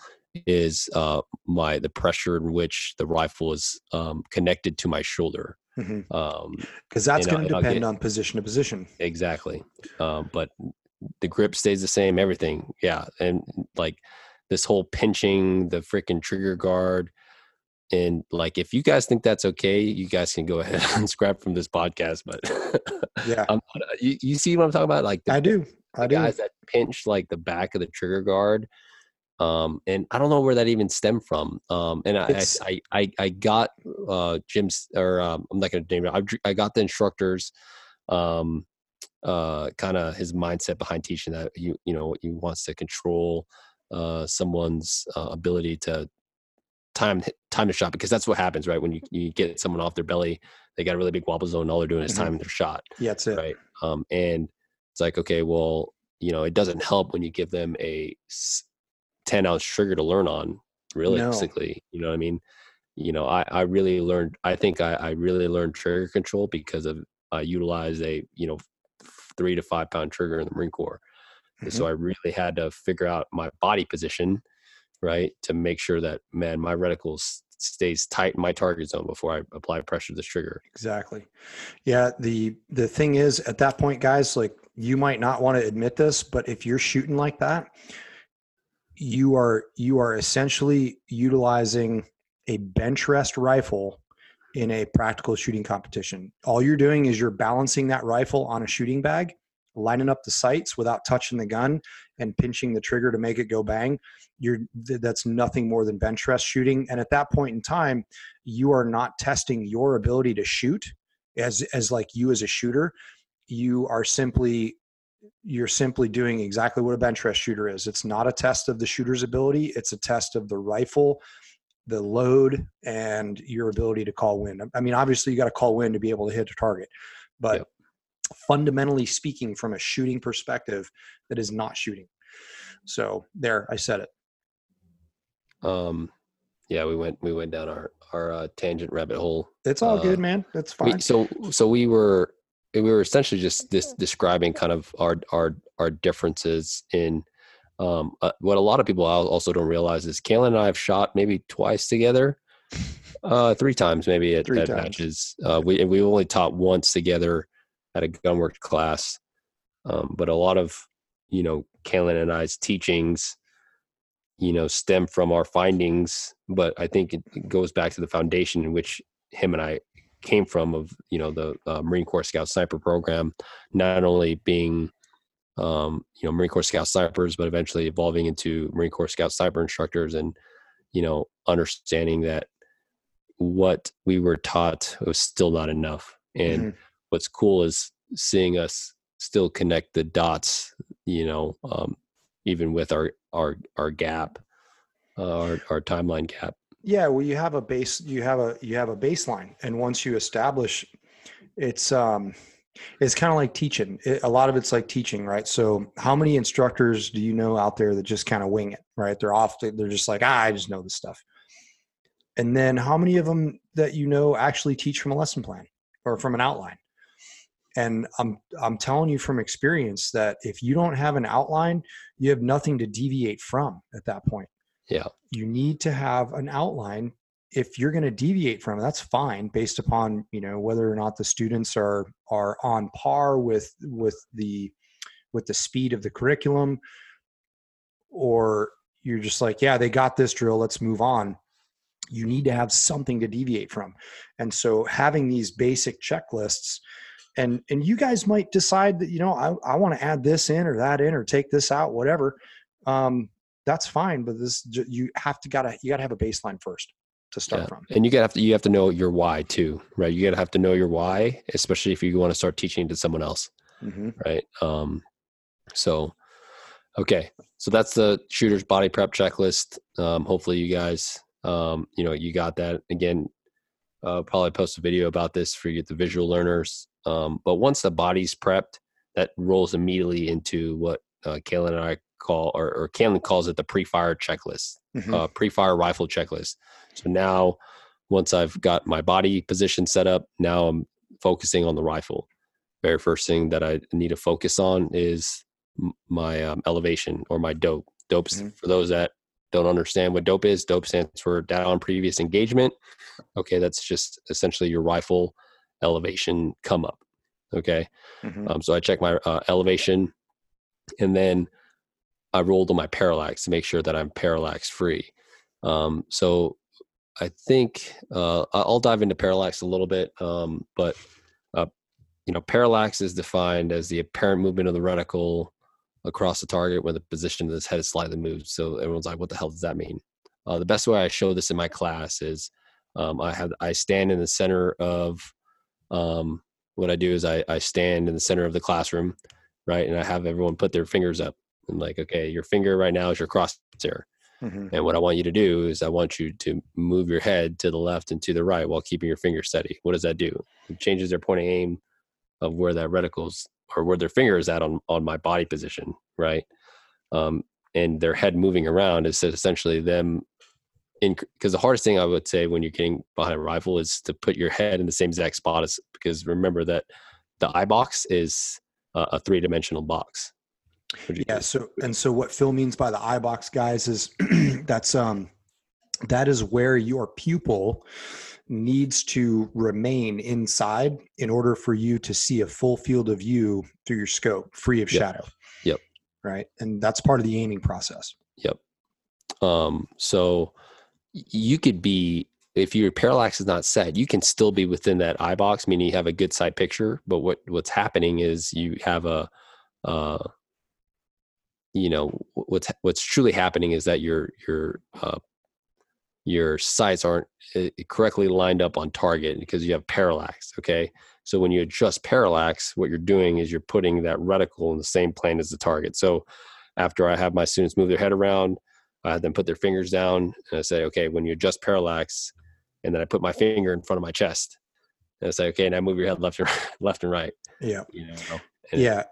is uh, my the pressure in which the rifle is um, connected to my shoulder. Because mm-hmm. um, that's going to depend get, on position to position. Exactly, um, but the grip stays the same. Everything, yeah, and like this whole pinching the freaking trigger guard. And like, if you guys think that's okay, you guys can go *laughs* ahead and scrap from this podcast. But yeah, *laughs* um, you, you see what I'm talking about? Like, the, I do. I do. guys that pinch like the back of the trigger guard um, and I don't know where that even stemmed from. Um, and I, I, I, I, got uh, Jim's, or um, I'm not going to name it. I, I got the instructors, um, uh, kind of his mindset behind teaching that you, you know, he wants to control uh, someone's uh, ability to time time to shot because that's what happens, right? When you, you get someone off their belly, they got a really big wobble zone. All they're doing is mm-hmm. timing their shot. Yeah, that's it. Right. Um, and it's like, okay, well, you know, it doesn't help when you give them a 10 ounce trigger to learn on realistically no. you know what i mean you know i i really learned i think i i really learned trigger control because of i utilized a you know three to five pound trigger in the marine corps mm-hmm. so i really had to figure out my body position right to make sure that man my reticle stays tight in my target zone before i apply pressure to the trigger exactly yeah the the thing is at that point guys like you might not want to admit this but if you're shooting like that you are you are essentially utilizing a bench rest rifle in a practical shooting competition. All you're doing is you're balancing that rifle on a shooting bag, lining up the sights without touching the gun and pinching the trigger to make it go bang. You're that's nothing more than bench rest shooting and at that point in time, you are not testing your ability to shoot as as like you as a shooter. You are simply you're simply doing exactly what a bench rest shooter is. It's not a test of the shooter's ability, it's a test of the rifle, the load, and your ability to call wind. I mean, obviously, you got to call wind to be able to hit a target, but yep. fundamentally speaking, from a shooting perspective, that is not shooting. So, there, I said it. Um, yeah, we went we went down our our uh, tangent rabbit hole. It's all uh, good, man. That's fine. We, so so we were we were essentially just this describing kind of our our our differences in um, uh, what a lot of people also don't realize is Caylen and I have shot maybe twice together, uh, three times maybe at, at matches. Uh, we we only taught once together at a gunwork class, um, but a lot of you know Caylen and I's teachings, you know, stem from our findings. But I think it, it goes back to the foundation in which him and I came from of you know the uh, Marine Corps Scout Sniper program, not only being um, you know, Marine Corps Scout snipers, but eventually evolving into Marine Corps Scout sniper instructors and, you know, understanding that what we were taught was still not enough. And mm-hmm. what's cool is seeing us still connect the dots, you know, um, even with our, our, our gap, uh, our, our timeline gap. Yeah. Well, you have a base, you have a, you have a baseline. And once you establish it's, um, it's kind of like teaching. It, a lot of it's like teaching, right? So, how many instructors do you know out there that just kind of wing it, right? They're off. They're just like, ah, I just know this stuff. And then, how many of them that you know actually teach from a lesson plan or from an outline? And I'm I'm telling you from experience that if you don't have an outline, you have nothing to deviate from at that point. Yeah. You need to have an outline if you're going to deviate from it that's fine based upon you know whether or not the students are are on par with with the with the speed of the curriculum or you're just like yeah they got this drill let's move on you need to have something to deviate from and so having these basic checklists and and you guys might decide that you know i, I want to add this in or that in or take this out whatever um, that's fine but this you have to gotta you gotta have a baseline first to start yeah. from. And you gotta have to you have to know your why too, right? You gotta have to know your why, especially if you want to start teaching to someone else, mm-hmm. right? Um, so, okay, so that's the shooter's body prep checklist. Um, hopefully, you guys, um, you know, you got that. Again, uh, probably post a video about this for you, the visual learners. Um, but once the body's prepped, that rolls immediately into what uh, Caylen and I call, or, or Caylen calls it the pre-fire checklist, mm-hmm. uh, pre-fire rifle checklist. So now, once I've got my body position set up, now I'm focusing on the rifle. Very first thing that I need to focus on is my um, elevation or my dope. Dopes mm-hmm. for those that don't understand what dope is. Dope stands for down previous engagement. Okay, that's just essentially your rifle elevation come up. Okay, mm-hmm. um, so I check my uh, elevation, and then I rolled on my parallax to make sure that I'm parallax free. Um, so I think uh, I'll dive into parallax a little bit, um, but uh, you know, parallax is defined as the apparent movement of the reticle across the target when the position of this head is slightly moved. So everyone's like, "What the hell does that mean?" Uh, the best way I show this in my class is um, I have I stand in the center of um, what I do is I, I stand in the center of the classroom, right, and I have everyone put their fingers up and like, okay, your finger right now is your crosshair. Mm-hmm. And what I want you to do is I want you to move your head to the left and to the right while keeping your finger steady. What does that do? It changes their point of aim of where that reticles or where their finger is at on, on my body position, right? Um, and their head moving around is essentially them in because the hardest thing I would say when you're getting behind a rifle is to put your head in the same exact spot as because remember that the eye box is a, a three dimensional box yeah. So and so what Phil means by the eye box, guys, is *clears throat* that's um that is where your pupil needs to remain inside in order for you to see a full field of view through your scope, free of yep. shadow. Yep. Right. And that's part of the aiming process. Yep. Um, so you could be if your parallax is not set, you can still be within that eye box, meaning you have a good sight picture. But what what's happening is you have a uh, you know what's what's truly happening is that your your uh, your sights aren't eh, correctly lined up on target because you have parallax okay? So when you adjust parallax what you're doing is you're putting that reticle in the same plane as the target. So after i have my students move their head around i have them put their fingers down and i say okay when you adjust parallax and then i put my finger in front of my chest and i say okay now move your head left and right, *laughs* left and right yeah. you know? And yeah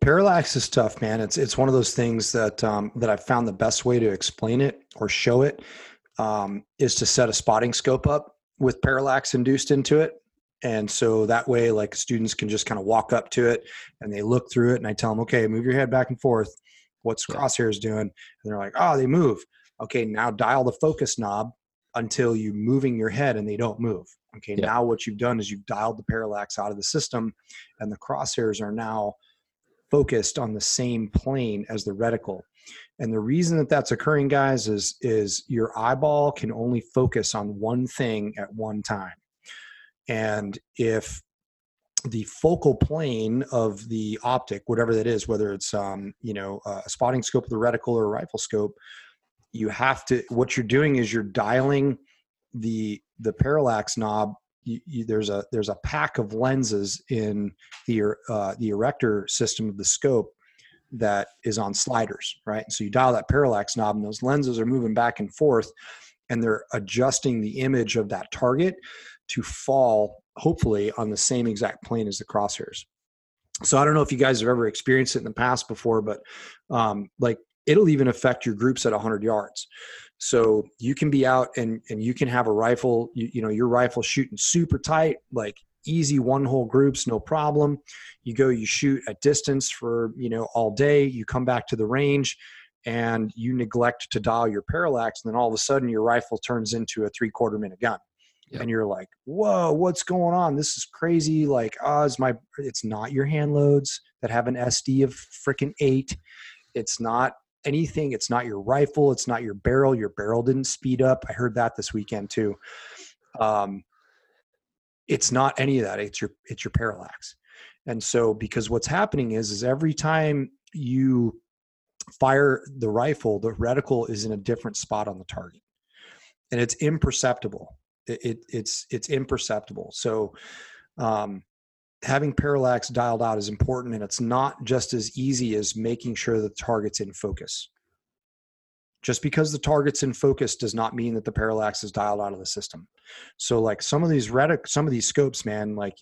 Parallax is tough, man. It's it's one of those things that um, that I've found the best way to explain it or show it um, is to set a spotting scope up with parallax induced into it, and so that way, like students can just kind of walk up to it and they look through it, and I tell them, okay, move your head back and forth. What's crosshairs doing? And they're like, oh, they move. Okay, now dial the focus knob until you're moving your head and they don't move. Okay, yeah. now what you've done is you've dialed the parallax out of the system, and the crosshairs are now focused on the same plane as the reticle. And the reason that that's occurring, guys, is is your eyeball can only focus on one thing at one time. And if the focal plane of the optic, whatever that is, whether it's um, you know a spotting scope of the reticle or a rifle scope, you have to. What you're doing is you're dialing the the parallax knob. You, you, there's a there's a pack of lenses in the uh, the erector system of the scope that is on sliders, right? So you dial that parallax knob, and those lenses are moving back and forth, and they're adjusting the image of that target to fall hopefully on the same exact plane as the crosshairs. So I don't know if you guys have ever experienced it in the past before, but um, like it'll even affect your groups at 100 yards. So you can be out and and you can have a rifle, you, you know, your rifle shooting super tight, like easy one hole groups, no problem. You go, you shoot at distance for you know all day. You come back to the range, and you neglect to dial your parallax, and then all of a sudden your rifle turns into a three quarter minute gun yep. and you're like, whoa, what's going on? This is crazy. Like, ah, oh, it's my, it's not your hand loads that have an SD of freaking eight. It's not anything. It's not your rifle. It's not your barrel. Your barrel didn't speed up. I heard that this weekend too. Um, it's not any of that. It's your, it's your parallax. And so, because what's happening is, is every time you fire the rifle, the reticle is in a different spot on the target and it's imperceptible it, it's it's imperceptible. So um, having parallax dialed out is important, and it's not just as easy as making sure the target's in focus. Just because the target's in focus does not mean that the parallax is dialed out of the system. So like some of these retic, some of these scopes, man, like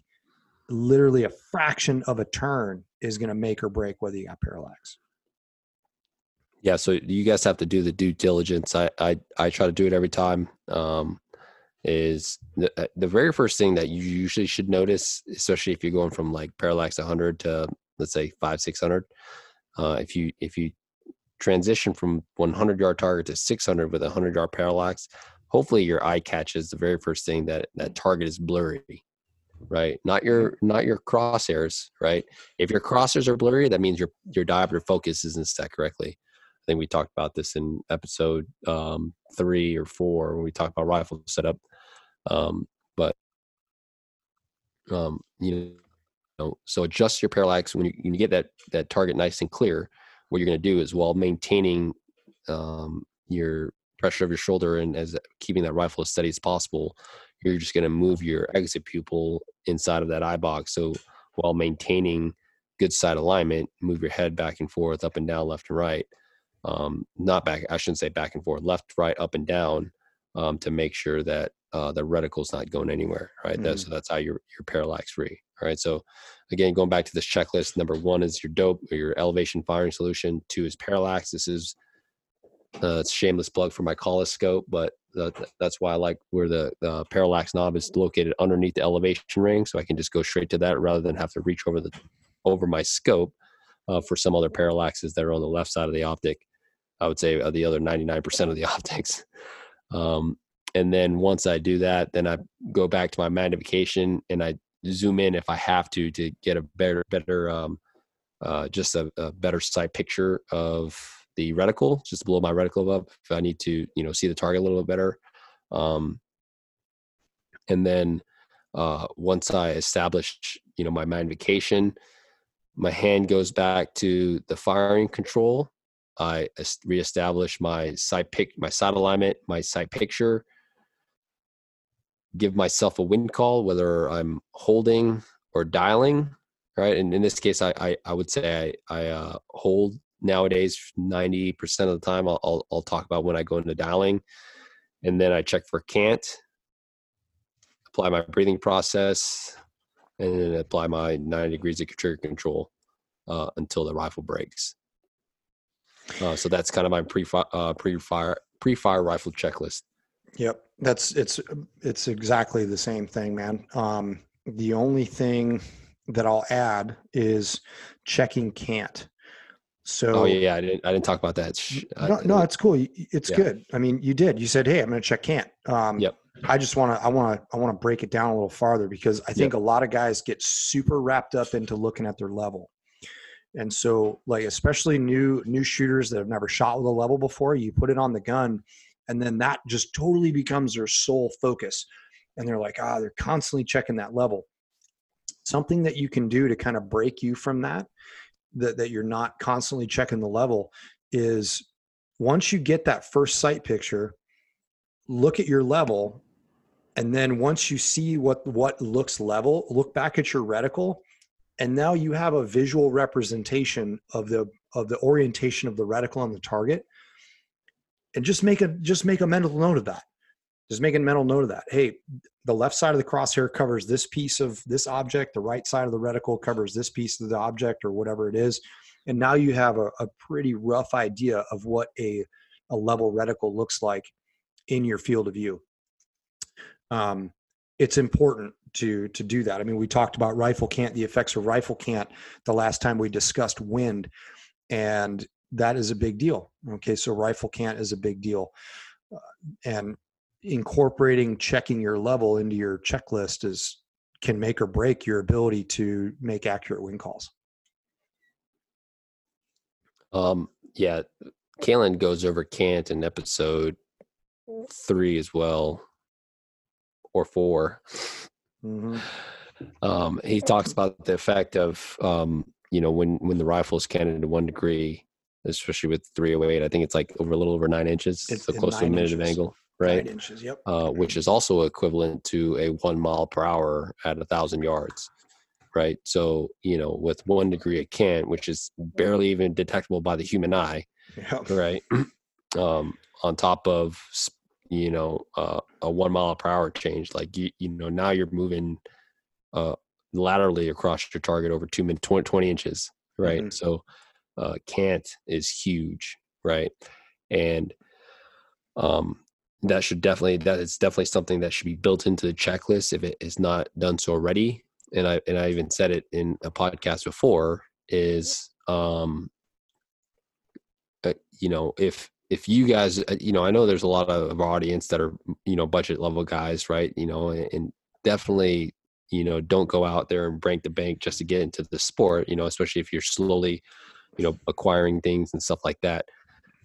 literally a fraction of a turn is going to make or break whether you got parallax. Yeah, so you guys have to do the due diligence. I I, I try to do it every time. Um, is the, uh, the very first thing that you usually should notice, especially if you're going from like parallax 100 to let's say five 600. Uh, if you if you transition from 100 yard target to 600 with a 100 yard parallax, hopefully your eye catches the very first thing that that target is blurry right? Not your not your crosshairs right? If your crosshairs are blurry that means your your diopter focus isn't set correctly i think we talked about this in episode um, three or four when we talked about rifle setup um, but um, you know, so adjust your parallax when you, when you get that that target nice and clear. What you're going to do is while maintaining um, your pressure of your shoulder and as keeping that rifle as steady as possible, you're just going to move your exit pupil inside of that eye box. So while maintaining good side alignment, move your head back and forth, up and down, left and right. Um, not back, I shouldn't say back and forth, left, right, up and down um, to make sure that uh, the reticle's not going anywhere, right? Mm-hmm. So that's how you're you're parallax free. All right. So again, going back to this checklist, number one is your dope or your elevation firing solution. Two is parallax. This is uh, it's shameless plug for my Kahles scope, but that's why I like where the, the parallax knob is located underneath the elevation ring, so I can just go straight to that rather than have to reach over the over my scope uh, for some other parallaxes that are on the left side of the optic. I would say uh, the other 99% of the *laughs* optics. Um, and then once I do that, then I go back to my magnification and I zoom in if I have to to get a better, better, um, uh, just a, a, better sight picture of the reticle, just blow my reticle up if I need to, you know, see the target a little bit better. Um, and then uh, once I establish, you know, my magnification, my hand goes back to the firing control. I reestablish my sight pick, my sight alignment, my sight picture, give myself a wind call, whether I'm holding or dialing, right? And in this case, I I, I would say I, I uh, hold nowadays 90% of the time. I'll, I'll, I'll talk about when I go into dialing, and then I check for cant, apply my breathing process, and then apply my 90 degrees of trigger control uh, until the rifle breaks. Uh, so that's kind of my pre uh, pre fire pre fire rifle checklist. Yep, that's it's it's exactly the same thing, man. Um, the only thing that I'll add is checking cant. So oh yeah, I didn't I didn't talk about that. No, no, it's cool. It's yeah. good. I mean, you did. You said, "Hey, I'm going to check cant." Um, yep. I just want to I want to I want to break it down a little farther because I think yep. a lot of guys get super wrapped up into looking at their level. And so like especially new new shooters that have never shot with a level before, you put it on the gun and then that just totally becomes their sole focus. And they're like ah they're constantly checking that level. Something that you can do to kind of break you from that that, that you're not constantly checking the level is once you get that first sight picture look at your level and then once you see what what looks level look back at your reticle and now you have a visual representation of the of the orientation of the reticle on the target. And just make a just make a mental note of that. Just make a mental note of that. Hey the left side of the crosshair covers this piece of this object. The right side of the reticle covers this piece of the object or whatever it is. And now you have a, a pretty rough idea of what a, a level reticle looks like in your field of view. Um, it's important to to do that. I mean we talked about rifle cant the effects of rifle cant the last time we discussed wind and that is a big deal. Okay so rifle cant is a big deal. Uh, and incorporating checking your level into your checklist is can make or break your ability to make accurate wind calls. Um yeah Caylen goes over cant in episode three as well or 4 *laughs* mm-hmm. um, he talks about the effect of um, you know when when the rifle is canted to one degree especially with 308 i think it's like over a little over nine inches It's so close to a minute of angle Nine right inches yep. Uh, which is also equivalent to a one mile per hour at a thousand yards right? So you know with one degree of cant which is barely even detectable by the human eye *laughs* yep. right? *clears throat* Um on top of you know uh, a one mile per hour change like you you know now you're moving uh laterally across your target over two min 20, 20 inches right? Mhm. so uh cant is huge right? And um that should definitely that is definitely something that should be built into the checklist if it is not done so already. And i and i even said it in a podcast before is um uh, you know if if you guys uh, you know i know there's a lot of audience that are you know budget level guys right? You know and, definitely you know don't go out there and break the bank just to get into the sport you know especially if you're slowly you know acquiring things and stuff like that.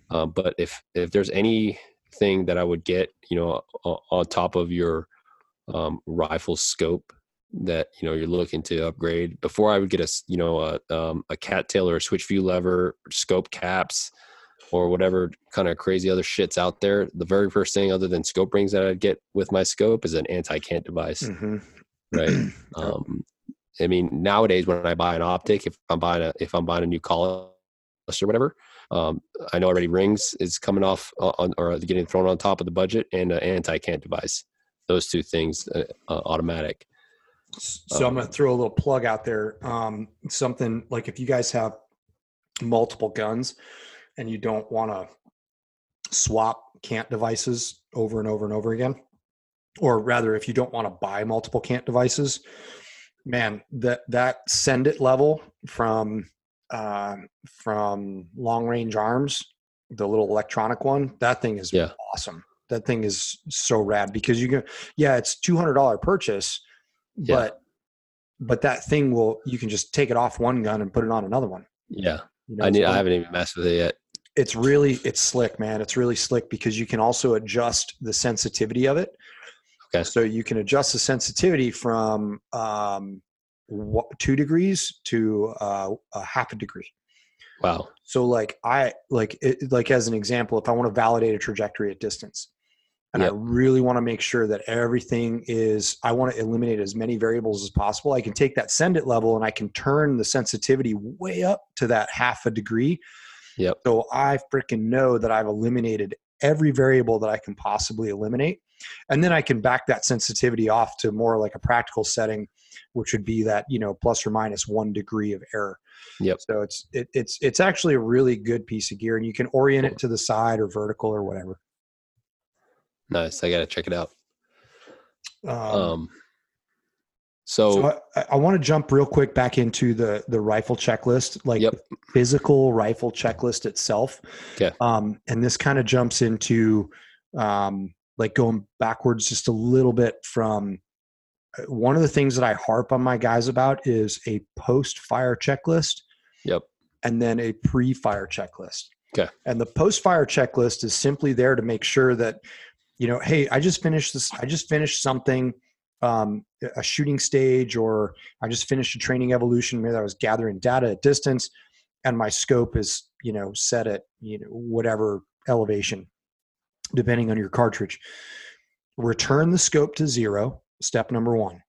Um, but if if there's anything that i would get you know on top of your um, rifle scope that you know you're looking to upgrade before i would get a you know a, um, a cattail or a switch view lever scope caps or whatever kind of crazy other shits out there the very first thing other than scope rings that i'd get with my scope is an anti-cant device Mhm. right *clears throat* um i mean nowadays when i buy an optic if i'm buying a if i'm buying a new collar or whatever um i know already rings is coming off on or getting thrown on top of the budget and an anti-cant device those two things uh, uh, automatic So I'm going to throw a little plug out there. Um, something like if you guys have multiple guns and you don't want to swap cant devices over and over and over again, or rather, if you don't want to buy multiple cant devices, man, that that send it level from um, from long range arms, the little electronic one, that thing is Yeah. awesome. That thing is so rad because you can, yeah, it's two hundred dollar purchase, Yeah. but but that thing will you can just take it off one gun and put it on another one. yeah You know, i need i haven't even messed with it yet it's really it's slick man it's really slick because you can also adjust the sensitivity of it Okay. so you can adjust the sensitivity from um, two degrees to uh, a half a degree wow so like i like it, like as an example if i want to validate a trajectory at distance and Yep. i really want to make sure that everything is i want to eliminate as many variables as possible i can take that send it level and i can turn the sensitivity way up to that half a degree Yep. so i freaking know that i've eliminated every variable that i can possibly eliminate and then i can back that sensitivity off to more like a practical setting which would be that you know plus or minus one degree of error Yep. so it's it, it's it's actually a really good piece of gear and you can orient it to the side or vertical or whatever nice i gotta check it out um, um so, so I, I want to jump real quick back into the the rifle checklist like Yep. Physical rifle checklist itself Okay. um and this kind of jumps into um like going backwards just a little bit from uh, one of the things that i harp on my guys about is a post fire checklist yep and then a pre-fire checklist. Okay. And the post-fire checklist is simply there to make sure that, you know, hey, I just finished this. I just finished something. um, a shooting stage or I just finished a training evolution, maybe I was gathering data at distance and my scope is, you know, set at, you know, whatever elevation, depending on your cartridge. Return the scope to zero, step number one.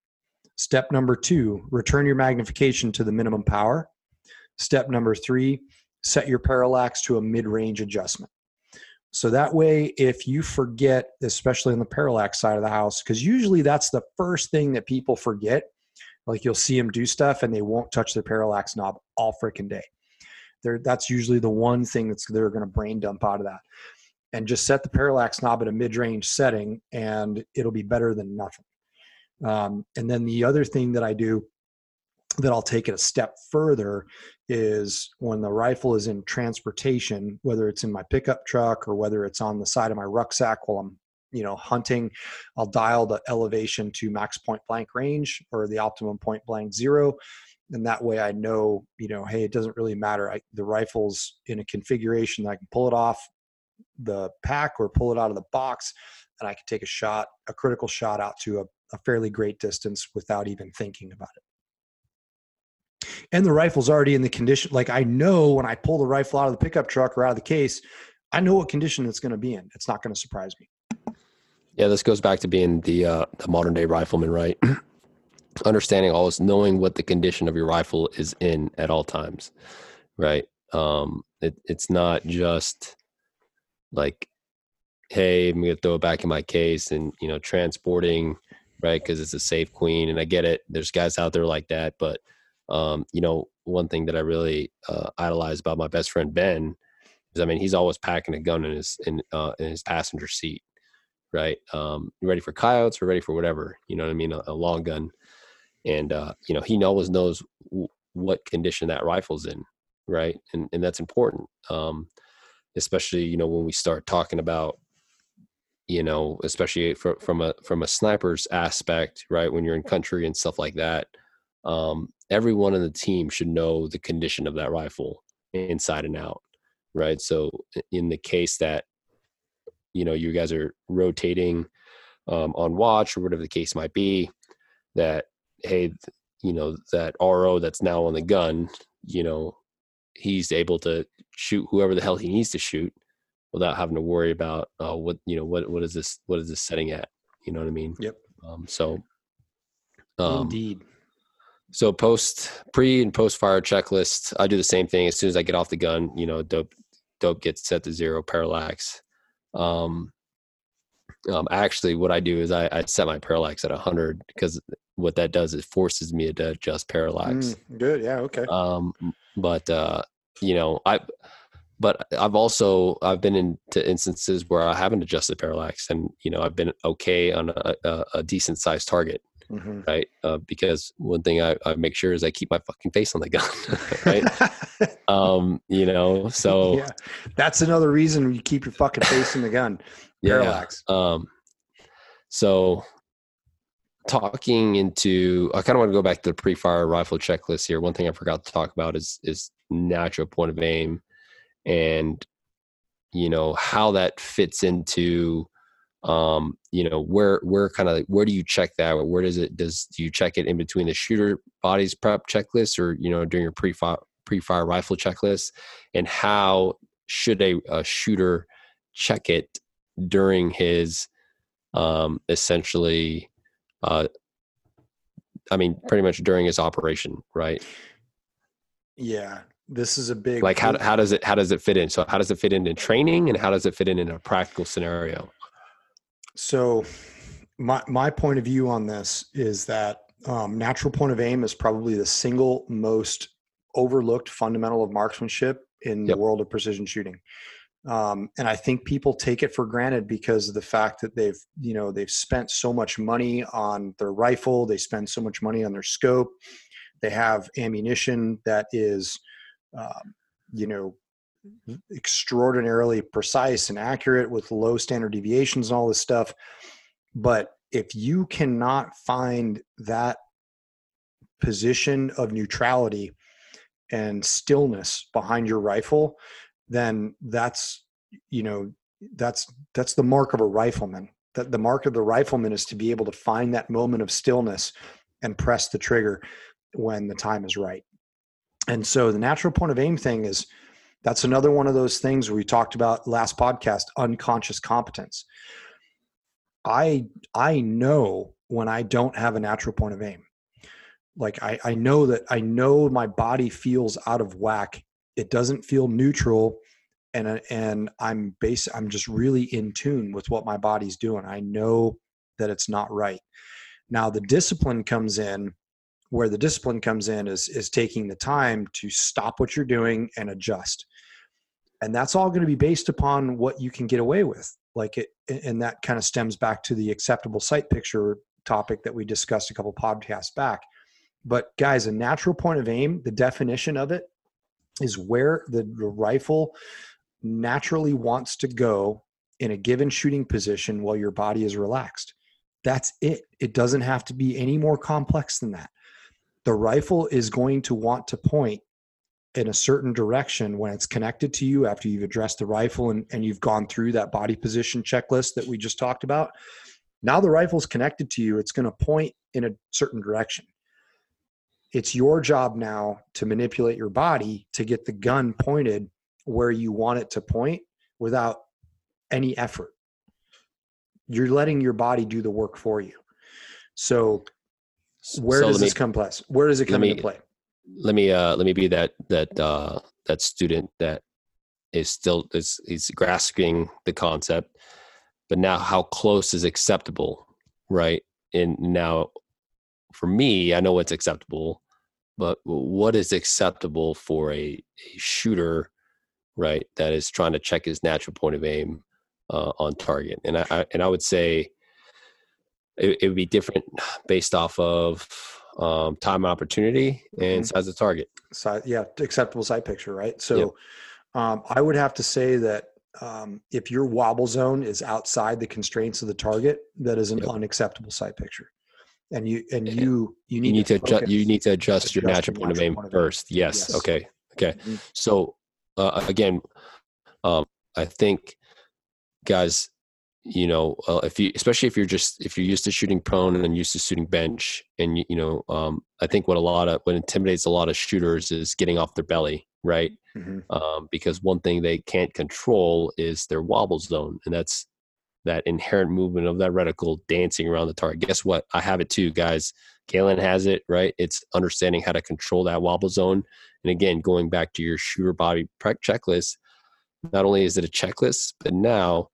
Step number two, return your magnification to the minimum power. Step number three, set your parallax to a mid range adjustment. So that way, if you forget, especially on the parallax side of the house, because usually that's the first thing that people forget. Like you'll see them do stuff and they won't touch their parallax knob all freaking day. They're, that's usually the one thing that's they're going to brain dump out of that. And just set the parallax knob at a mid range setting and it'll be better than nothing. Um, and then the other thing that I do that I'll take it a step further is when the rifle is in transportation, whether it's in my pickup truck or whether it's on the side of my rucksack while I'm, you know, hunting, I'll dial the elevation to max point blank range or the optimum point blank zero. And that way I know, you know, hey, it doesn't really matter. I, the rifle's in a configuration that I can pull it off the pack or pull it out of the box and I can take a shot, a critical shot out to a, a fairly great distance without even thinking about it and the rifle's already in the condition like i know when i pull the rifle out of the pickup truck or out of the case i know what condition it's going to be in it's not going to surprise me yeah this goes back to being the uh, the modern day rifleman right understanding all this knowing what the condition of your rifle is in at all times right um it, it's not just like hey i'm gonna throw it back in my case and you know transporting right because it's a safe queen and i get it there's guys out there like that but um, you know, one thing that I really uh, idolize about my best friend Ben is, I mean, he's always packing a gun in his in uh, in his passenger seat, right? Um, ready for coyotes or ready for whatever, you know what I mean? A, a long gun, and uh, you know, he always knows w- what condition that rifle's in, right? And and that's important, um, especially you know when we start talking about you know especially for, from a from a sniper's aspect right when you're in country and stuff like that um, everyone on the team should know the condition of that rifle inside and out right so in the case that you know you guys are rotating um, on watch or whatever the case might be that hey you know that ro that's now on the gun you know he's able to shoot whoever the hell he needs to shoot without having to worry about uh, what you know what what is this what is this setting at you know what i mean yep um, so um, indeed so post pre and post fire checklist, I do the same thing. As soon as I get off the gun, you know, dope dope gets set to zero parallax. Um, um, actually, what I do is I, I set my parallax at 100 because what that does is forces me to adjust parallax. Mm, good, yeah, okay. Um, but uh, you know, I but I've also I've been into instances where I haven't adjusted parallax, and you know, I've been okay on a, a, a decent sized target mm-hmm. right? Uh, because one thing I, I, make sure is I keep my fucking face on the gun, *laughs* right? *laughs* um, you know, so yeah, that's another reason you keep your fucking face in the gun. Parallax. Yeah. Um, so talking into, I kind of want to go back to the pre-fire rifle checklist here. One thing I forgot to talk about is is natural point of aim, and you know how that fits into um, you know where where kind of where do you check that? Where does it does do you check it in between the shooter bodies prep checklist or you know during your pre-fire pre-fire rifle checklist? And how should a, a shooter check it during his um, essentially uh, i mean pretty much during his operation right? Yeah this is a big like how, how does it how does it fit in? So how does it fit in in training and how does it fit in in a practical scenario so, my my point of view on this is that um, natural point of aim is probably the single most overlooked fundamental of marksmanship in yep. the world of precision shooting. Um, and I think people take it for granted because of the fact that they've, you know, they've spent so much money on their rifle, they spend so much money on their scope, they have ammunition that is, um, you know, Mm-hmm. extraordinarily precise and accurate with low standard deviations and all this stuff. But if you cannot find that position of neutrality and stillness behind your rifle, then that's you know that's that's the mark of a rifleman that the mark of the rifleman is to be able to find that moment of stillness and press the trigger when the time is right. And so the natural point of aim thing is that's another one of those things we talked about last podcast, unconscious competence. I I know when I don't have a natural point of aim. Like I, I know that I know my body feels out of whack. It doesn't feel neutral and and I'm base I'm just really in tune with what my body's doing. I know that it's not right. Now the discipline comes in where the discipline comes in is is taking the time to stop what you're doing and adjust. And that's all going to be based upon what you can get away with. Like it and that kind of stems back to the acceptable sight picture topic that we discussed a couple podcasts back. But guys, a natural point of aim, the definition of it is where the, the rifle naturally wants to go in a given shooting position while your body is relaxed. That's it. It doesn't have to be any more complex than that. The rifle is going to want to point in a certain direction when it's connected to you after you've addressed the rifle and, and you've gone through that body position checklist that we just talked about. Now the rifle's connected to you, it's going to point in a certain direction. It's your job now to manipulate your body to get the gun pointed where you want it to point without any effort. You're letting your body do the work for you. So where so does me, this come place? Where does it come me, into play? Let me uh let me be that that uh that student that is still is is grasping the concept, but now how close is acceptable, right? And now for me, I know what's acceptable, but what is acceptable for a, a shooter right? That is trying to check his natural point of aim uh, on target. And I, I, and I would say it, it, would be different based off of um, time opportunity and mm-hmm. size of target. Size, yeah, acceptable sight picture, right? So yep. um, I would have to say that um, if your wobble zone is outside the constraints of the target, that is an yep. unacceptable sight picture. And you and you you need, you need to, to adjust you need to adjust, adjust your natural, point, of aim first. Yes. yes. Okay. Okay. Mm-hmm. So uh, again, um, I think guys, you know, uh, if you, especially if you're just, if you're used to shooting prone and then used to shooting bench and, you, you know, um, I think what a lot of, what intimidates a lot of shooters is getting off their belly, right? Mm-hmm. Um, because one thing they can't control is their wobble zone. And that's that inherent movement of that reticle dancing around the target. Guess what? I have it too, guys. Caylen has it, right? It's understanding how to control that wobble zone. And again, going back to your shooter body prep checklist, not only is it a checklist, but now,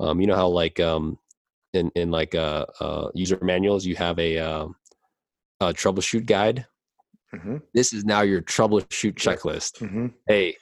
um, you know how like um, in in like uh, uh, user manuals, you have a, uh, a troubleshoot guide. Mm-hmm. This is now your troubleshoot checklist. Mm-hmm. Hey,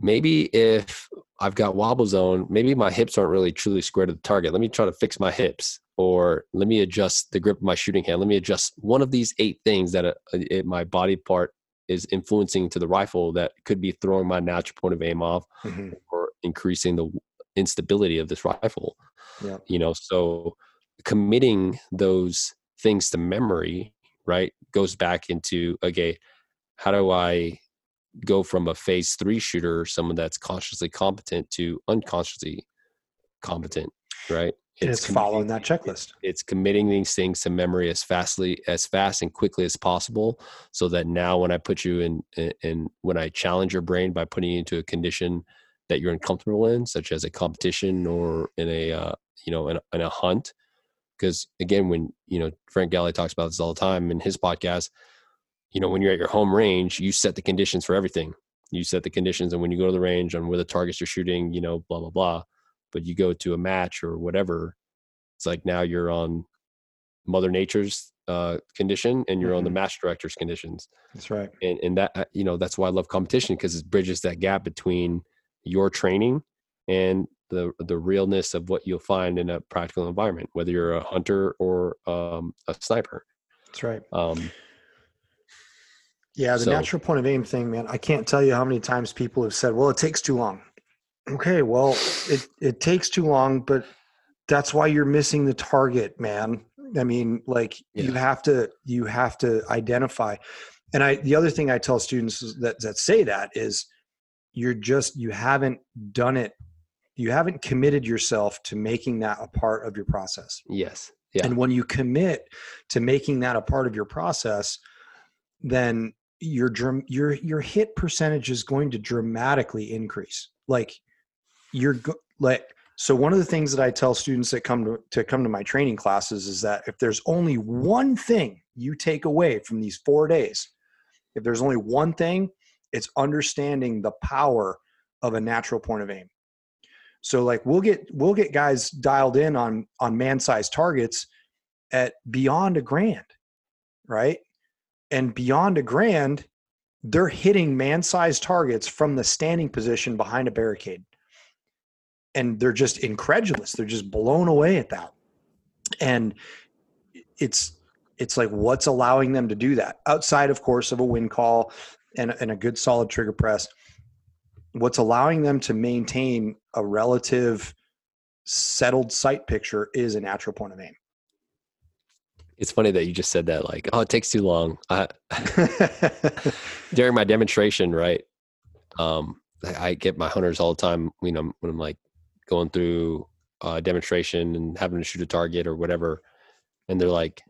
maybe if I've got wobble zone, maybe my hips aren't really truly square to the target. Let me try to fix my hips or let me adjust the grip of my shooting hand. Let me adjust one of these eight things that a, a, my body part is influencing to the rifle that could be throwing my natural point of aim off mm-hmm. or increasing the instability of this rifle. Yeah. You know, so committing those things to memory, right, goes back into okay, how do I go from a phase three shooter, someone that's consciously competent, to unconsciously competent, right? it's, it's following that checklist. It's committing these things to memory as fastly, as fast and quickly as possible, so that now when I put you in, in when I challenge your brain by putting you into a condition that you're uncomfortable in, such as a competition or in a uh, you know in, in a hunt, because again, when you know Frank Galli talks about this all the time in his podcast, you know when you're at your home range, you set the conditions for everything. You set the conditions, and when you go to the range on where the targets you're shooting, you know, blah blah blah but you go to a match or whatever it's like now you're on mother nature's uh, condition and you're mm-hmm. on the mm-hmm. match director's conditions that's right and, and that uh, you know that's why i love competition because it bridges that gap between your training and the the realness of what you'll find in a practical environment whether you're a hunter or um, a sniper that's right um, yeah the so, natural point of aim thing man i can't tell you how many times people have said well it takes too long Okay, well, it it takes too long, but that's why you're missing the target, man. I mean, like yeah. you have to you have to identify. And I the other thing I tell students that that say that is you're just you haven't done it you haven't committed yourself to making that a part of your process. Yes. Yeah. And when you commit to making that a part of your process, then your your your hit percentage is going to dramatically increase. Like you're like so one of the things that I tell students that come to, to come to my training classes is that if there's only one thing you take away from these 4 days, if there's only one thing, it's understanding the power of a natural point of aim. So like we'll get we'll get guys dialed in on on man sized targets at beyond a grand, right? And beyond a grand, they're hitting man sized targets from the standing position behind a barricade. And they're just incredulous. They're just blown away at that. And it's it's like what's allowing them to do that outside of course of a wind call and, and a good solid trigger press. What's allowing them to maintain a relative settled sight picture is a natural point of aim. It's funny that you just said that like oh it takes too long. I, *laughs* during my demonstration right um I, I get my hunters all the time you know when i'm like going through a demonstration and having to shoot a target or whatever and they're like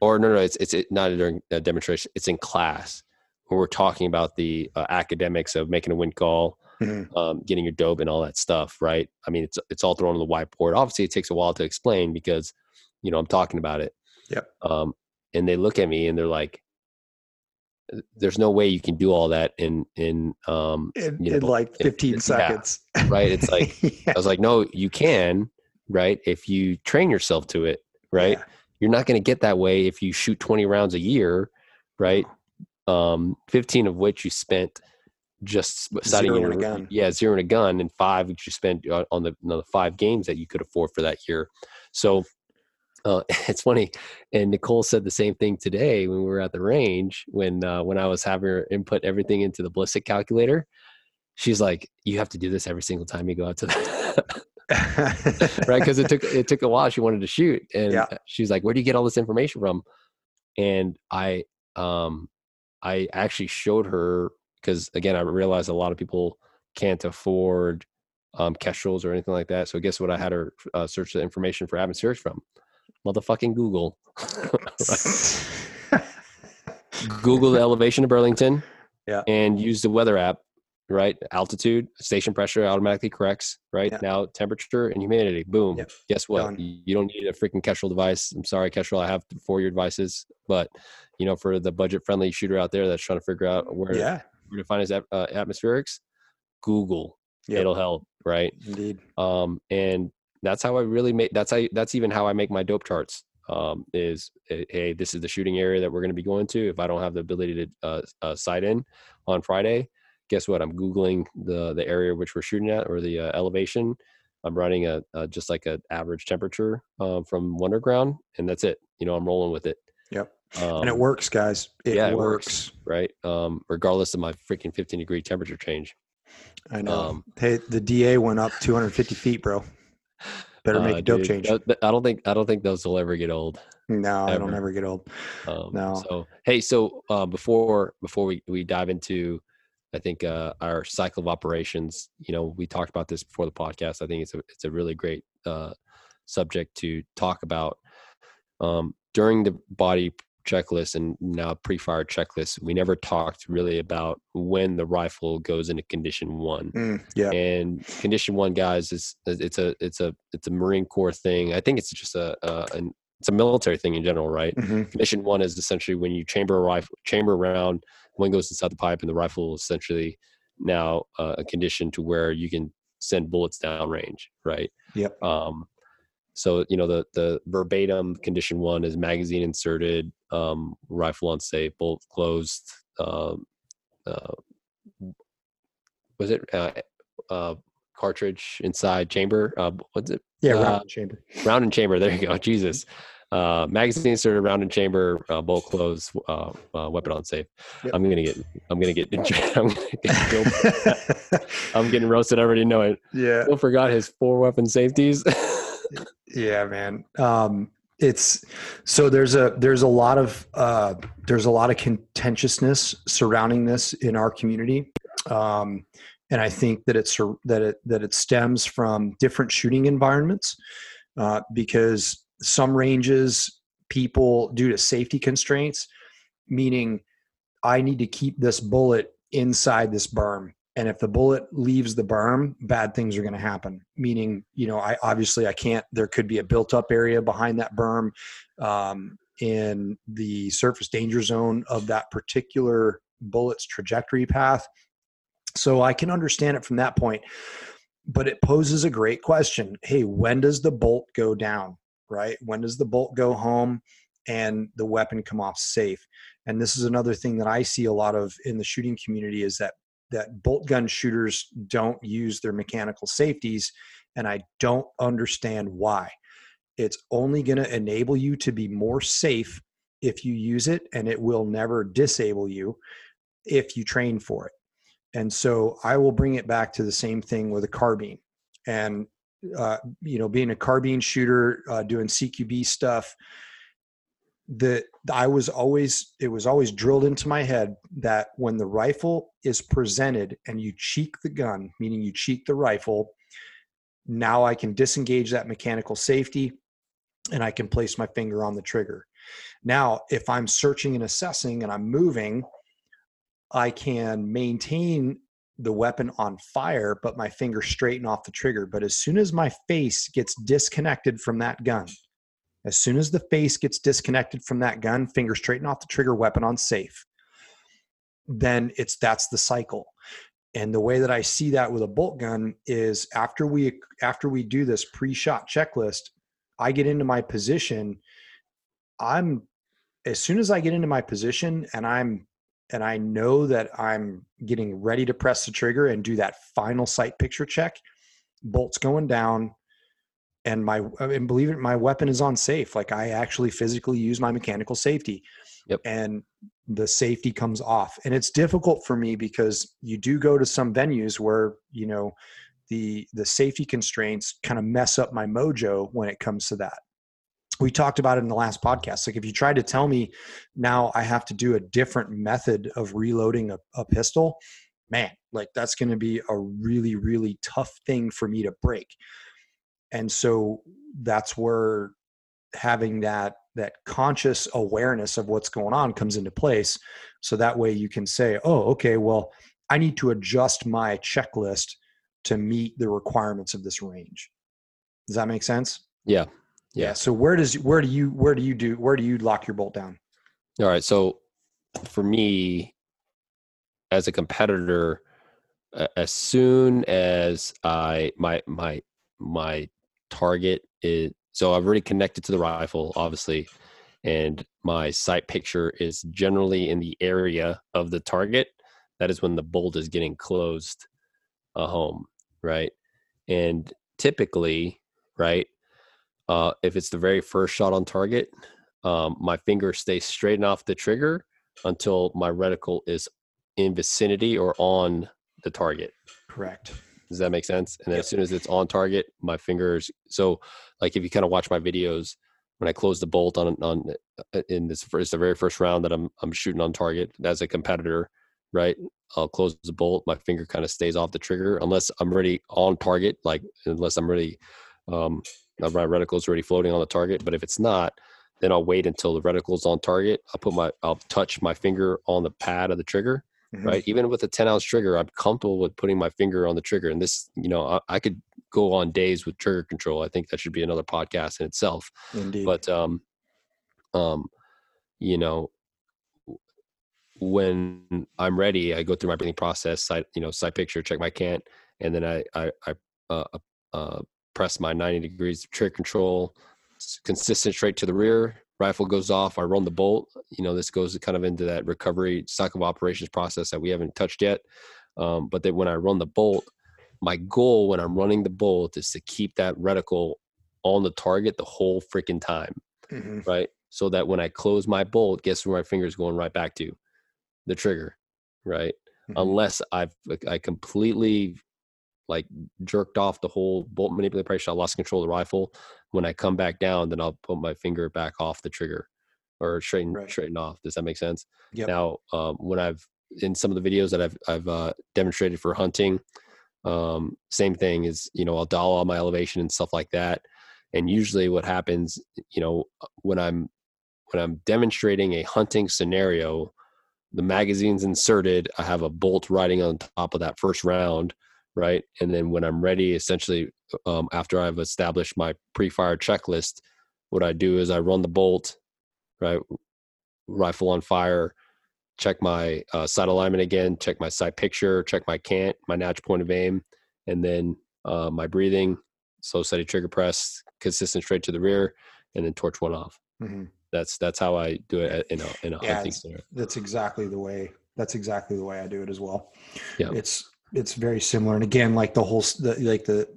or no no it's it's it, not during a demonstration it's in class we're talking about the uh, academics of making a wind call Mhm. um, getting your dope and all that stuff right? I mean it's it's all thrown on the whiteboard. Obviously it takes a while to explain because you know i'm talking about it. Yep. um, and they look at me and they're like there's no way you can do all that in in um in, you in like 15 yeah, seconds. Right? It's like *laughs* Yeah, i was like no you can right if you train yourself to it right? Yeah. you're not going to get that way if you shoot 20 rounds a year right um 15 of which you spent just in Zeroing a gun. yeah zeroing a gun and five which you spent uh, on the, on the five games that you could afford for that year so uh, *laughs* it's funny and nicole said the same thing today when we were at the range when uh, when i was having her input everything into the ballistic calculator she's like you have to do this every single time you go out to the *laughs* right because it took it took a while she wanted to shoot and Yeah. she's like where do you get all this information from and i um i actually showed her because again i realized a lot of people can't afford um kestrels or anything like that so guess what i had her uh, search the information for atmospherics from? Motherfucking google. *laughs* *laughs* Google the elevation of burlington Yeah. and use the weather app right altitude station pressure automatically corrects right Yeah. now temperature and humidity boom Yep. guess what Done. you don't need a freaking kestrel device i'm sorry kestrel i have four year devices but you know for the budget friendly shooter out there that's trying to figure out where, yeah where to find his uh, atmospherics google Yep. it'll help right indeed um and that's how i really make that's how that's even how i make my dope charts um is eh, hey this is the shooting area that we're going to be going to if i don't have the ability to uh, uh sight in on friday guess what? I'm googling the the area which we're shooting at or the uh, elevation. I'm running a, a just like an average temperature um, from Wunderground and that's it. You know i'm rolling with it. Yep. um, and it works guys. It, yeah, it works. works. right? Um regardless of my freaking 15 degree temperature change. I know. Um, hey the da went up 250 feet bro. Better make Uh, a dope dude, change. i don't think i don't think those will ever get old. No i don't ever. ever get old. Um, No. So hey, so uh, before before we we dive into, I think uh, our cycle of operations. You know, we talked about this before the podcast. I think it's a it's a really great uh, subject to talk about. Um, during the body checklist and now pre-fire checklist, we never talked really about when the rifle goes into condition one Mm, yeah and condition one guys is it's a it's a it's a marine corps thing i think it's just a, a an, it's a military thing in general right Mhm. condition one is essentially when you chamber a rifle chamber around one goes inside the pipe and the rifle is essentially now uh, a condition to where you can send bullets down range right? Yep. um so you know the the verbatim condition one is magazine inserted um rifle unsafe bolt closed um uh, was it uh, uh cartridge inside chamber? Uh what's it? Yeah uh, round chamber. round and chamber there you go jesus uh magazine inserted round in chamber uh, bolt closed uh, uh weapon on safe Yep. i'm gonna get i'm gonna get *laughs* i'm gonna get *laughs* i'm getting roasted i already know it yeah still forgot his four weapon safeties *laughs* Yeah, man. Um, it's so there's a there's a lot of uh, there's a lot of contentiousness surrounding this in our community. Um, and I think that it's that it that it stems from different shooting environments uh, because some ranges people due to safety constraints, meaning I need to keep this bullet inside this berm. And if the bullet leaves the berm, bad things are going to happen. Meaning, you know, I obviously I can't. There could be a built-up area behind that berm um, in the surface danger zone of that particular bullet's trajectory path. So I can understand it from that point. But it poses a great question. Hey, when does the bolt go down? Right? When does the bolt go home and the weapon come off safe? And this is another thing that I see a lot of in the shooting community is that that bolt gun shooters don't use their mechanical safeties and I don't understand why. It's only going to enable you to be more safe if you use it and it will never disable you if you train for it. And so I will bring it back to the same thing with a carbine. And, uh, you know, being a carbine shooter, uh, doing CQB stuff, that I was always, it was always drilled into my head that when the rifle is presented and you cheek the gun, meaning you cheek the rifle, now I can disengage that mechanical safety and I can place my finger on the trigger. Now, if I'm searching and assessing and I'm moving, I can maintain the weapon on fire, but my finger straighten off the trigger. But as soon as my face gets disconnected from that gun, as soon as the face gets disconnected from that gun, finger straighten off the trigger, weapon on safe, then it's that's the cycle. And the way that I see that with a bolt gun is after we after we do this pre-shot checklist, I get into my position. I'm as soon as I get into my position and I'm and I know that I'm getting ready to press the trigger and do that final sight picture check, bolts going down, and my and believe it, my weapon is on safe. Like I actually physically use my mechanical safety, yep. and the safety comes off. And it's difficult for me because you do go to some venues where you know the the safety constraints kind of mess up my mojo when it comes to that we talked about it in the last podcast. Like if you try to tell me now I have to do a different method of reloading a, a pistol, man, like that's going to be a really, really tough thing for me to break. And so that's where having that that conscious awareness of what's going on comes into place. So that way you can say, oh, okay, well, I need to adjust my checklist to meet the requirements of this range. Does that make sense? Yeah, yeah. So where does where do you where do you do where do you lock your bolt down? All right. So for me, as a competitor, as soon as I my my my target is so I've already connected to the rifle, obviously, and my sight picture is generally in the area of the target. That is when the bolt is getting closed a home, right? And typically, right, uh, if it's the very first shot on target, um, my finger stays straight off the trigger until my reticle is in vicinity or on the target. Correct. Does that make sense? And then yep. as soon as it's on target, my fingers. So, like if you kind of watch my videos, when I close the bolt on on uh, in this first the very first round that I'm I'm shooting on target as a competitor, right? I'll close the bolt. My finger kind of stays off the trigger unless I'm ready on target. Like unless I'm really um, my reticle is already floating on the target. But if it's not, then I'll wait until the reticle's on target. I'll put my I'll touch my finger on the pad of the trigger. Mm-hmm. Right. Even with a 10 ounce trigger, I'm comfortable with putting my finger on the trigger. And this, you know, I, I could go on days with trigger control. I think that should be another podcast in itself. Indeed. But um um, you know, when I'm ready, I go through my breathing process, sight, you know, sight picture, check my cant, and then I I, I uh, uh, uh press my 90 degrees trigger control, consistent straight to the rear. Rifle goes off. I run the bolt. You know, this goes kind of into that recovery cycle of operations process that we haven't touched yet. Um, but that when I run the bolt, my goal when I'm running the bolt is to keep that reticle on the target the whole freaking time, mm-hmm. right? So that when I close my bolt, guess where my finger's going right back to? The trigger, right? Mm-hmm. Unless I've I completely like jerked off the whole bolt manipulation. I lost control of the rifle. When I come back down, then I'll put my finger back off the trigger or straighten right. straighten off. Does that make sense? Yep. Now, um, when I've in some of the videos that I've I've uh, demonstrated for hunting. Um, same thing is you know I'll dial all my elevation and stuff like that. And usually, what happens, you know, when I'm when I'm demonstrating a hunting scenario, the magazine's inserted. I have a bolt riding on top of that first round, right? And then when I'm ready, essentially, um, after I've established my pre-fire checklist, what I do is I run the bolt, right? Rifle on fire, check my uh, sight alignment again, check my sight picture, check my cant, my natural point of aim, and then uh, my breathing, slow steady trigger press, consistent straight to the rear, and then torch one off. Mm-hmm. That's that's how I do it in a in a yeah, hunting scenario. That's exactly the way. That's exactly the way I do it as well. Yeah, it's it's very similar. And again, like the whole the, like the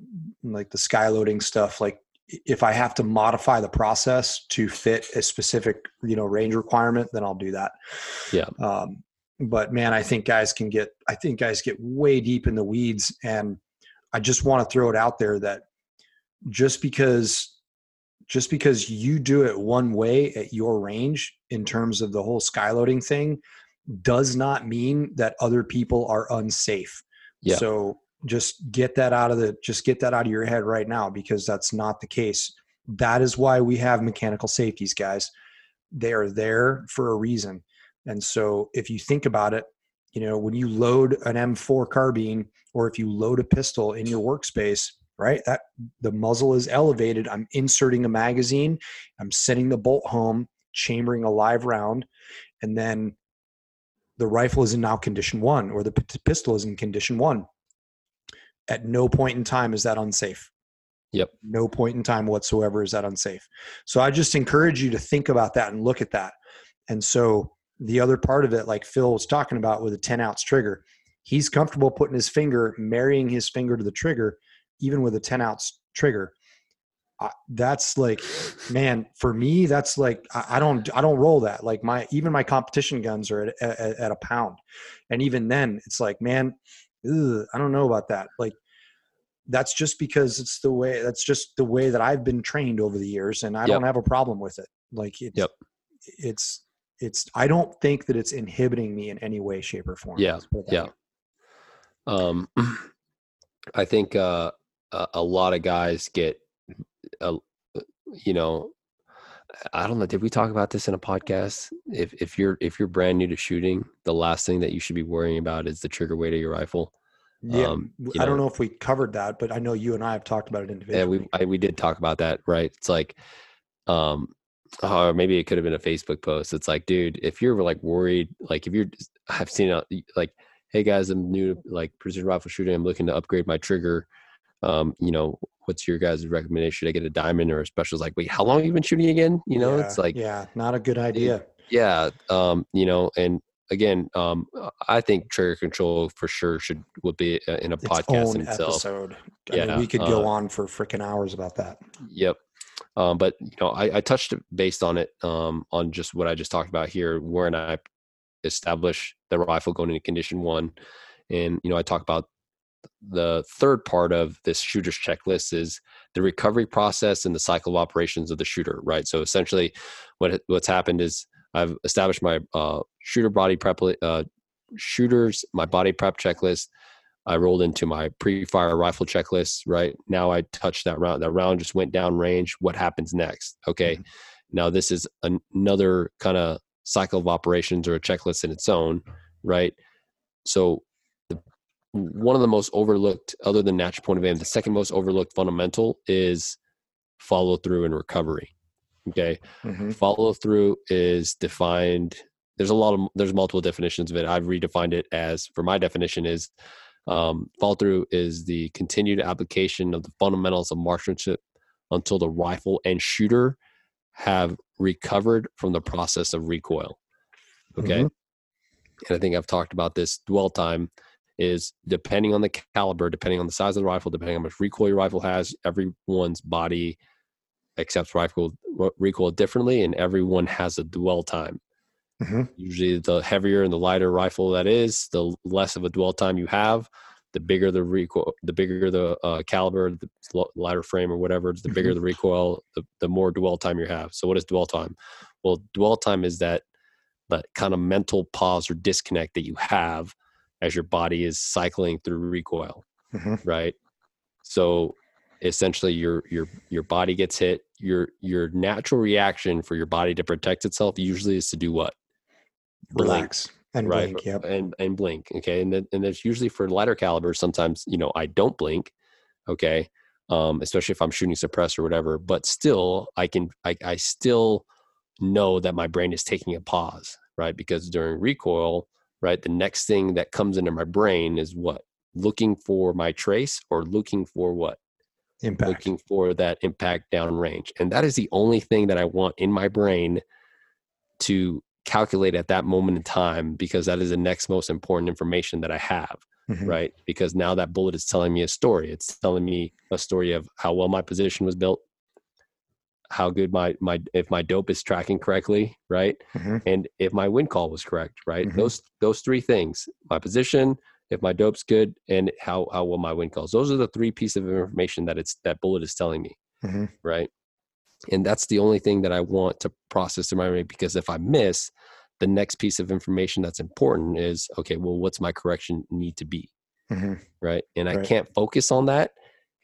like the skyloading stuff, like if I have to modify the process to fit a specific, you know, range requirement, then I'll do that. Yeah. Um, but man, I think guys can get, I think guys get way deep in the weeds. And I just want to throw it out there that just because, just because you do it one way at your range in terms of the whole skyloading thing does not mean that other people are unsafe. Yeah. So just get that out of the just get that out of your head right now because that's not the case. That is why we have mechanical safeties guys. They are there for a reason. And so if you think about it you know when you load an m4 carbine or if you load a pistol in your workspace right that the muzzle is elevated. I'm inserting a magazine. I'm sending the bolt home chambering a live round. And then the rifle is in now condition one or the pistol is in condition one at no point in time is that unsafe. Yep. No point in time whatsoever is that unsafe. So I just encourage you to think about that and look at that. And so the other part of it, like Phil was talking about with a 10 ounce trigger, he's comfortable putting his finger, marrying his finger to the trigger, even with a 10 ounce trigger. Uh, that's like, man, for me, that's like, I, I, don't, I don't roll that. Like my, even my competition guns are at, at, at a pound. And even then it's like, man, I don't know about that. Like that's just because it's the way that's just the way that I've been trained over the years and I yep. don't have a problem with it. Like it's yep. it's it's I don't think that it's inhibiting me in any way, shape, or form. Yeah. Yeah. Way. Um *clears throat* I think uh a, a lot of guys get a, you know I don't know. Did we talk about this in a podcast? If if you're if you're brand new to shooting, the last thing that you should be worrying about is the trigger weight of your rifle. Yeah, um, I know, don't know if we covered that, but I know you and I have talked about it individually. Yeah, we I, we did talk about that, right? It's like, um, or maybe it could have been a Facebook post. It's like, dude, if you're like worried, like if you're, I've seen it, like, hey guys, I'm new to like precision rifle shooting. I'm looking to upgrade my trigger. Um, you know, what's your guys' recommendation? Should I get a diamond or a special? It's like, wait, how long have you been shooting again? You know, yeah, it's like, yeah, not a good idea. Yeah. Um, you know, and again, um, I think trigger control for sure should would be uh, in a its podcast in itself. Episode. I yeah, mean, we could go uh, on for freaking hours about that. Yep. Um, but you know, I, I touched based on it um, on just what I just talked about here, where and I establish the rifle going into condition one, and you know, I talk about the third part of this shooter's checklist is the recovery process and the cycle of operations of the shooter right? So essentially what what's happened is i've established my uh, shooter body prep uh, shooters my body prep checklist. I rolled into my pre-fire rifle checklist right? Now i touched that round that round just went down range. What happens next? Okay mm-hmm. now this is an, another kind of cycle of operations or a checklist in its own right? So one of the most overlooked, other than natural point of aim, the second most overlooked fundamental is follow through and recovery. Okay. Mm-hmm. Follow through is defined. There's a lot of, there's multiple definitions of it. I've redefined it as, for my definition, is um, follow through is the continued application of the fundamentals of marksmanship until the rifle and shooter have recovered from the process of recoil. Okay. Mm-hmm. And I think I've talked about this dwell time is depending on the caliber, depending on the size of the rifle, depending on how much recoil your rifle has, everyone's body accepts rifle recoil differently, and everyone has a dwell time. Mm-hmm. Usually, the heavier and the lighter rifle that is, the less of a dwell time you have. The bigger the recoil, the bigger the uh, caliber, the lighter frame or whatever, the bigger mm-hmm. the recoil, the, the more dwell time you have. So, what is dwell time? Well, dwell time is that that kind of mental pause or disconnect that you have as your body is cycling through recoil, hmm right? So essentially your your your body gets hit your your natural reaction for your body to protect itself usually is to do what Blink, Relax and right blink. Yep. and and blink okay and then and it's usually for lighter caliber sometimes you know i don't blink okay um especially if i'm shooting suppress or whatever but still i can i, I still know that my brain is taking a pause right because during recoil right the next thing that comes into my brain is what looking for my trace or looking for what Impact. looking for that impact downrange. And that is the only thing that I want in my brain to calculate at that moment in time because that is the next most important information that I have, Mhm. right? Because now that bullet is telling me a story. It's telling me a story of how well my position was built, how good my my if my dope is tracking correctly, right? Mhm. And if my wind call was correct, right? Mhm. Those those three things, my position, if my dope's good, and how how well my wind calls. Those are the three pieces of information that it's that bullet is telling me, Mhm. right? And that's the only thing that I want to process in my brain because if I miss, the next piece of information that's important is okay, well, what's my correction need to be? Mhm. right? And I can't focus on that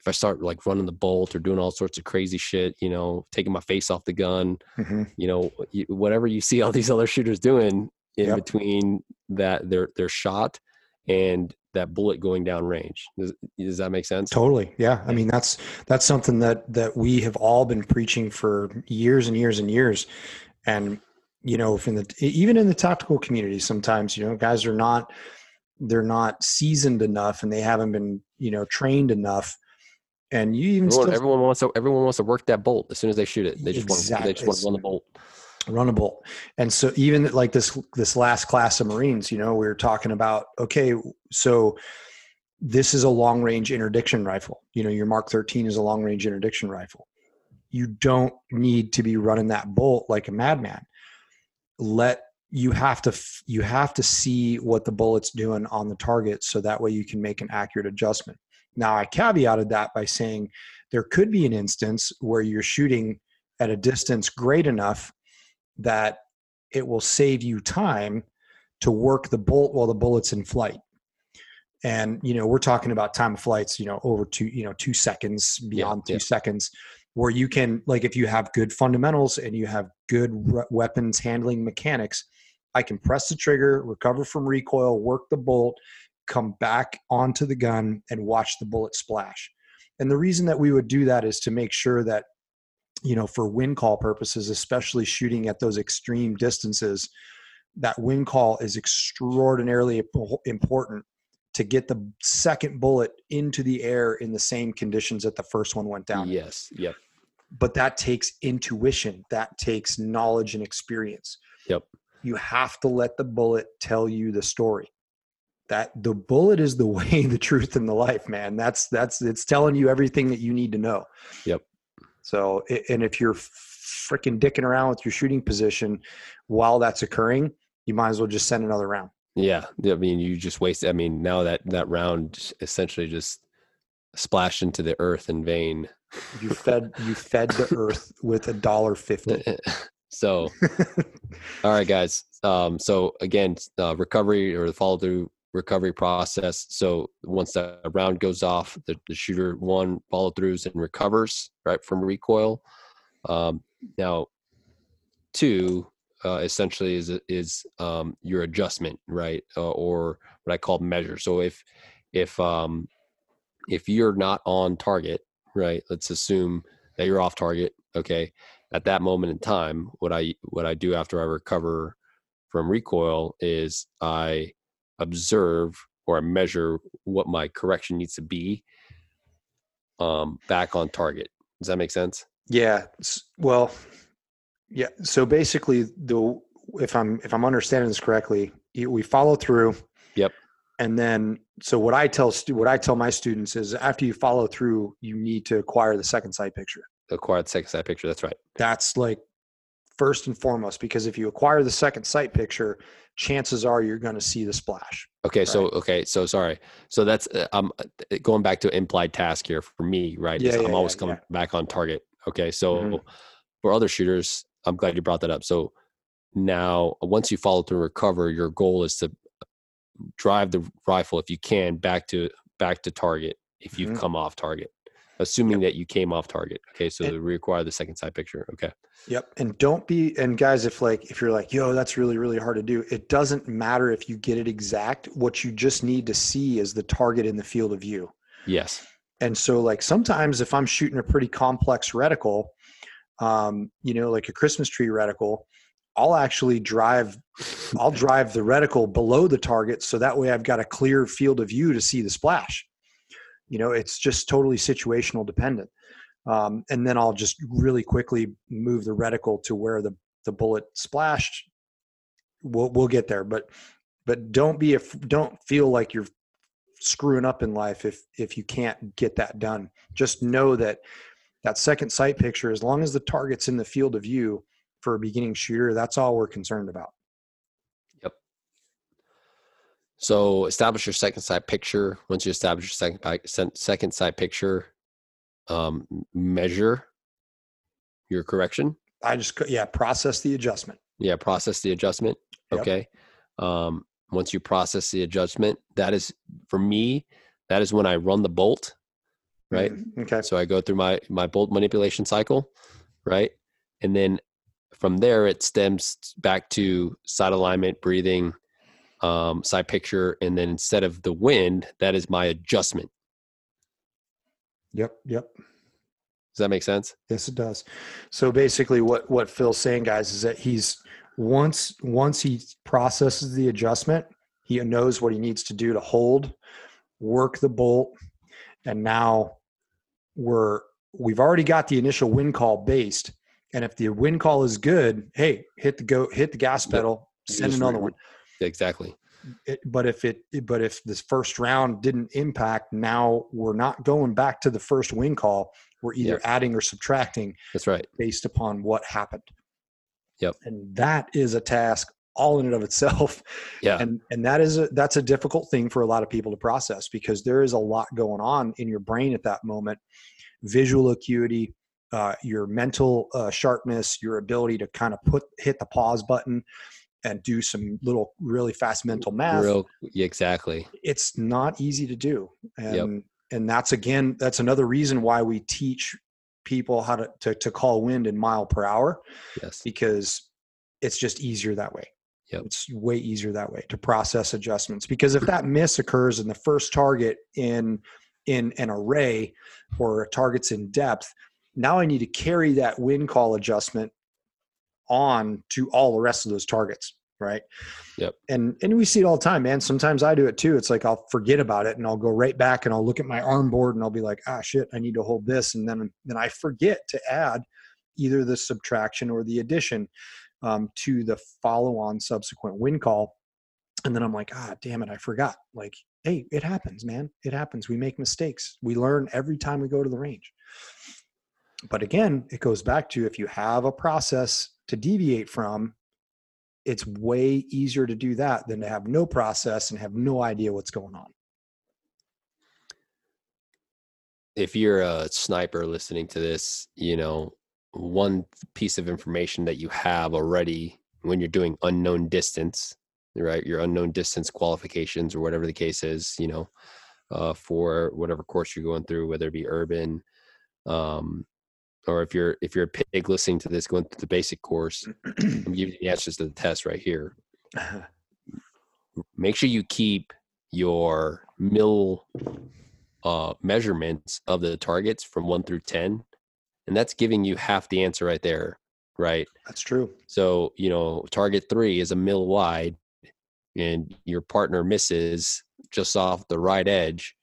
if I start like running the bolt or doing all sorts of crazy shit, you know, taking my face off the gun, Mhm. you know, whatever you see all these other shooters doing in Yep. between that their their shot and that bullet going down range. Does, does that make sense? Totally. Yeah. I mean, that's that's something that that we have all been preaching for years and years and years. And you know, from the even in the tactical community, sometimes you know, guys are not they're not seasoned enough, and they haven't been you know trained enough. And you even Everyone, still everyone wants to everyone wants to work that bolt as soon as they shoot it. They just want they just Exactly. want to run the bolt. runnable. And so even like this this last class of Marines, you know, we were talking about okay, so this is a long range interdiction rifle. You know, your Mark 13 is a long range interdiction rifle. You don't need to be running that bolt like a madman. Let you have to you have to see what the bullet's doing on the target so that way you can make an accurate adjustment. Now I caveated that by saying there could be an instance where you're shooting at a distance great enough that it will save you time to work the bolt while the bullet's in flight. And you know, we're talking about time of flights, you know, over two, you know, two seconds, beyond two yeah. seconds, where you can, like, if you have good fundamentals and you have good re- weapons handling mechanics, I can press the trigger, recover from recoil, work the bolt, come back onto the gun, and watch the bullet splash. And the reason that we would do that is to make sure that you know for wind call purposes especially shooting at those extreme distances that wind call is extraordinarily important to get the second bullet into the air in the same conditions that the first one went down. Yes. Yep. but that takes intuition that takes knowledge and experience Yep. you have to let the bullet tell you the story that the bullet is the *laughs* way the truth and the life man that's that's it's telling you everything that you need to know Yep. so and if you're freaking dicking around with your shooting position while that's occurring you might as well just send another round Yeah, I mean, you just waste. I mean, now that that round essentially just splashed into the earth in vain. you fed you fed the *laughs* earth with a dollar fifty *laughs* so, all right, guys. Um, so again, uh, recovery or the follow through recovery process. So once that round goes off, the, the shooter one follow throughs and recovers right from recoil. Um, now, two uh, essentially is is um, your adjustment, right, uh, or what I call measure. So if if um, if you're not on target, right, let's assume that you're off target. Okay, at that moment in time, what I what I do after I recover from recoil is I observe or measure what my correction needs to be um, back on target. Does that make sense? Yeah. Well, yeah. So basically, the if I'm if I'm understanding this correctly, we follow through. Yep. And then, so what I tell what I tell my students is, after you follow through, you need to acquire the second sight picture. Acquire the second sight picture. That's right. That's like first and foremost because if you acquire the second sight picture, chances are you're going to see the splash. Okay, so okay, so sorry. So that's uh, I'm uh, going back to implied task here for me, right? is Yeah, I'm always yeah, coming yeah. back on target. Okay, so Mhm. for other shooters, I'm glad you brought that up. So now once you follow through and recover, your goal is to drive the rifle if you can back to back to target if you've Mhm. come off target, assuming that you came off target. Okay, so And- they require the second sight picture. Okay, Yep. And don't be and guys, if like if you're like, yo, that's really, really hard to do, it doesn't matter if you get it exact. What you just need to see is the target in the field of view. yes, And so like sometimes if I'm shooting a pretty complex reticle, um, you know, like a Christmas tree reticle, I'll actually drive I'll *laughs* drive the reticle below the target so that way I've got a clear field of view to see the splash. You know, it's just totally situational dependent. Um, and then I'll just really quickly move the reticle to where the the bullet splashed. We'll we'll get there, but but don't be if don't feel like you're screwing up in life if if you can't get that done. Just know that that second sight picture, as long as the target's in the field of view for a beginning shooter, that's all we're concerned about. So establish your second sight picture. Once you establish your second second sight picture, um, measure your correction. I just yeah process the adjustment. Yeah, process the adjustment. Yep. Okay. Um, once you process the adjustment, that is for me. That is when I run the bolt. Right. Mhm. Okay. So I go through my my bolt manipulation cycle, right? And then from there it stems back to sight alignment, breathing, um, sight picture, and then instead of the wind, that is my adjustment. Yep. Yep. Does that make sense? Yes, it does. So basically, what what Phil's saying, guys, is that he's once once he processes the adjustment, he knows what he needs to do to hold, work the bolt, and now we're we've already got the initial wind call based. And if the wind call is good, hey, hit the go, hit the gas pedal, You send another one. Exactly. It, but if it but if this first round didn't impact, now we're not going back to the first wind call. We're either Yep. adding or subtracting That's right. based upon what happened. Yep. And that is a task all in and of itself. Yeah. And and that is a that's a difficult thing for a lot of people to process because there is a lot going on in your brain at that moment. Visual acuity, uh, your mental uh, sharpness, your ability to kind of put hit the pause button and do some little really fast mental math Real. Exactly. it's not easy to do and Yep. and that's again that's another reason why we teach people how to, to to call wind in mile per hour Yes. because it's just easier that way Yep. it's way easier that way to process adjustments because if that miss occurs in the first target in in an array or target's in depth now i need to carry that wind call adjustment on to all the rest of those targets right? Yep. and and we see it all the time man. Sometimes i do it too. It's like i'll forget about it and i'll go right back and i'll look at my arm board and i'll be like ah shit i need to hold this. And then then i forget to add either the subtraction or the addition um, to the follow-on subsequent wind call. And then i'm like ah damn it i forgot. Like hey it happens man. It happens. We make mistakes. We learn every time we go to the range. But again it goes back to if you have a process to deviate from it's way easier to do that than to have no process and have no idea what's going on if you're a sniper listening to this, you know, one piece of information that you have already when you're doing unknown distance, right? Your unknown distance qualifications or whatever the case is, you know, uh, for whatever course you're going through, whether it be urban, um, or if you're if you're a pig listening to this going through the basic course, I'm giving you the answers to the test right here. *laughs* Make sure you keep your mill uh, measurements of the targets from one through 10. And that's giving you half the answer right there, right? that's true So, you know, target three is a mill wide and your partner misses just off the right edge.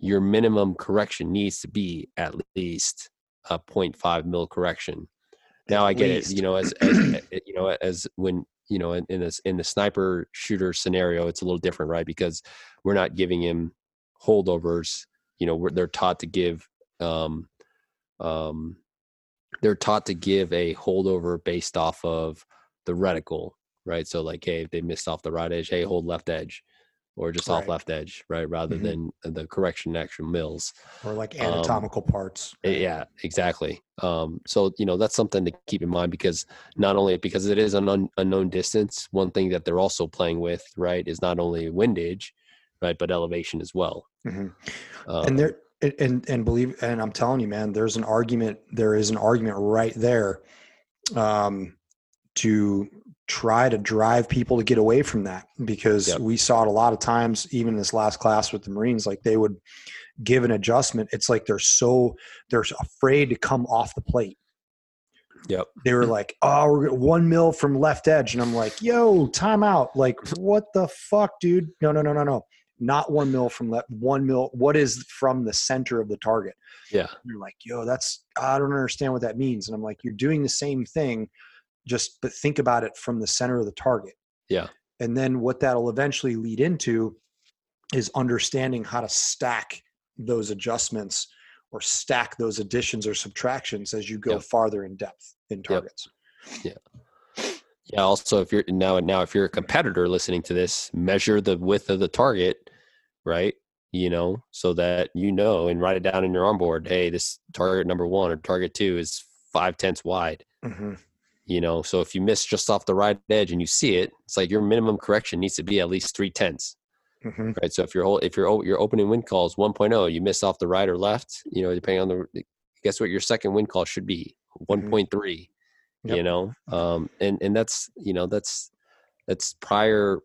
Your minimum correction needs to be at least a 0.5 mil correction. Now I get it, you know, as, as you know, as when you know, in, in this in the sniper shooter scenario, it's a little different, right? Because we're not giving him holdovers. You know, we're, they're taught to give, um, um, they're taught to give a holdover based off of the reticle, right? So like, hey, if they missed off the right edge, hey, hold left edge. Or just off left edge, right? Rather Mhm. than the correction actual mills. or like Um, anatomical parts. Eh, Yeah, exactly. Um, so you know that's something to keep in mind because not only because it is an un, unknown distance, one thing that they're also playing with, right, is not only windage, right, but elevation as well. Mhm. Um, and there and- and and believe and i'm telling you man there's an argument there is an argument right there um to try to drive people to get away from that because Yep. we saw it a lot of times even in this last class with the marines like they would give an adjustment. It's like they're so they're afraid to come off the plate. Yep. they were like oh we're one mil from left edge. And i'm like yo timeout like what the fuck dude? No no no no no. Not one mil from left one mil what is from the center of the target. Yeah, and they're like yo that's i don't understand what that means. And i'm like you're doing the same thing just but think about it from the center of the target Yeah. and then what that'll eventually lead into is understanding how to stack those adjustments or stack those additions or subtractions as you go Yep. farther in depth in targets yeah. Yeah. Also, if you're now now if you're a competitor listening to this, measure the width of the target, right? You know, so that you know and write it down in your onboard. Hey, this target number one or target two is five tenths wide. hmm you know so if you miss just off the right edge and you see it it's like your minimum correction needs to be at least three tenths hmm right? So if your whole if your your opening wind call is 1.0 you miss off the right or left you know depending on the guess what your second wind call should be? 1.3 you Yep. know? Um and and that's you know that's that's prior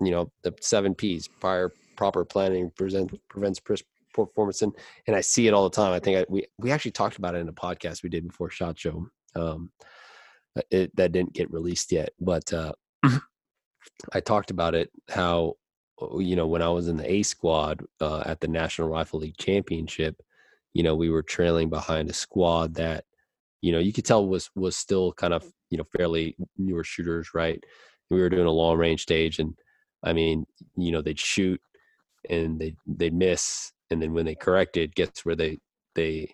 you know the seven p's prior proper planning present prevents performance. And and i see it all the time. I think I, we we actually talked about it in a podcast we did before SHOT Show. Um it that didn't get released yet but uh i talked about it how uh, you know when i was in the a squad uh, at the national rifle league championship you know we were trailing behind a squad that you know you could tell was was still kind of you know fairly newer shooters right? We were doing a long range stage and i mean you know they'd shoot and they they'd miss and then when they corrected gets where they they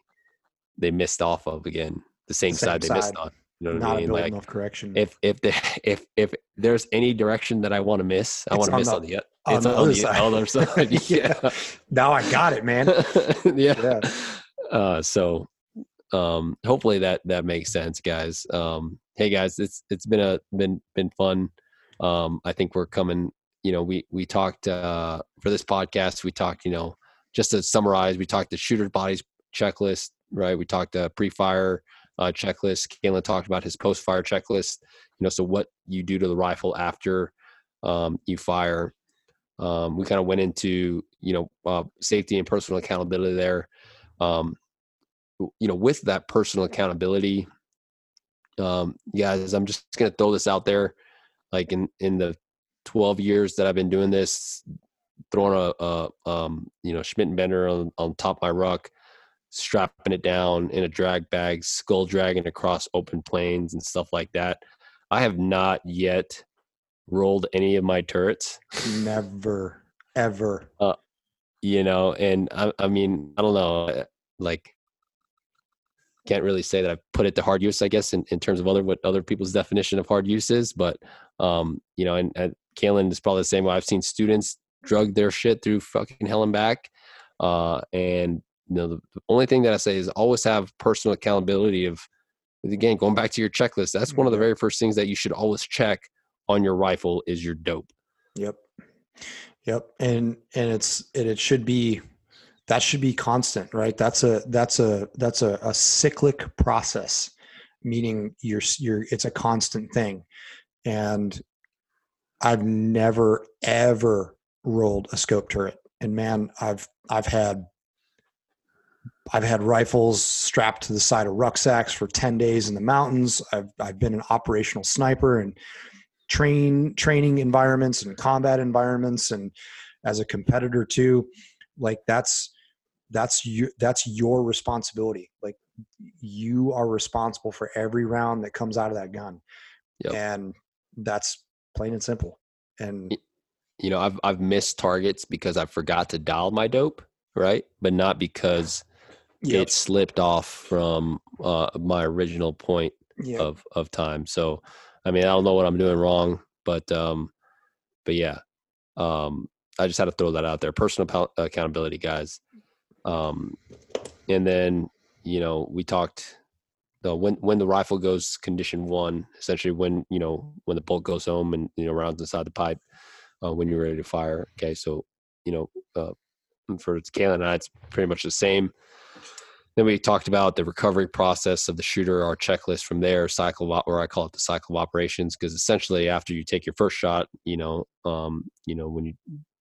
they missed off of again? The same, Same side they missed on you know not i a mean build like enough correction if if the *laughs* if if there's any direction that i want to miss i want to miss the- on the on it's the on other the side. other *laughs* side *laughs* yeah now i got it man yeah. Yeah. Uh, so um, hopefully that that makes sense, guys. Um, hey guys, it's it's been a been been fun. Um, I think we're coming. You know, we we talked uh, for this podcast. We talked. You know, just to summarize, we talked the shooter bodies checklist. Right. We talked uh, pre-fire uh, checklist. Caylen talked about his post-fire checklist. You know, so what you do to the rifle after um, you fire. Um, we kind of went into you know uh, safety and personal accountability there. Um, you know, with that personal accountability, um, guys, I'm just gonna throw this out there. Like in in the 12 years that I've been doing this, throwing a, a um, you know Schmidt and Bender on on top of my ruck, strapping it down in a drag bag, skull dragging across open plains and stuff like that. I have not yet rolled any of my turrets. Never ever. You know and I, I mean i don't know uh, like can't really say that i've put it to hard use i guess in, in terms of other what other people's definition of hard use is but um you know and, and Caylen is probably the same way. I've seen students drug their shit through fucking hell and back uh and you know the, the only thing that i say is always have personal accountability of again going back to your checklist that's one of the mm-hmm. very first things that you should always check on your rifle is your dope Yep. Yep. And and it's and it should be that should be constant, right? That's a that's a that's a, a cyclic process, meaning you're you're it's a constant thing. And I've never ever rolled a scope turret. And man, I've I've had I've had rifles strapped to the side of rucksacks for 10 days in the mountains. I've I've been an operational sniper and train training environments and combat environments and as a competitor too. Like that's that's you that's your responsibility. Like you are responsible for every round that comes out of that gun. Yep. and that's plain and simple. And you know i've i've missed targets because i forgot to dial my dope right? But not because Yep. it slipped off from uh my original point yeah of of time so i mean i don't know what i'm doing wrong but um but yeah um I just had to throw that out there. Personal accountability, guys. Um, and then you know we talked the when when the rifle goes condition one, essentially when you know when the bolt goes home and you know rounds inside the pipe, uh, when you're ready to fire. Okay, so you know uh, for Caylen and I, it's pretty much the same. Then we talked about the recovery process of the shooter, our checklist from there, cycle of, or I call it the cycle of operations, because essentially after you take your first shot, you know, um, you know, when you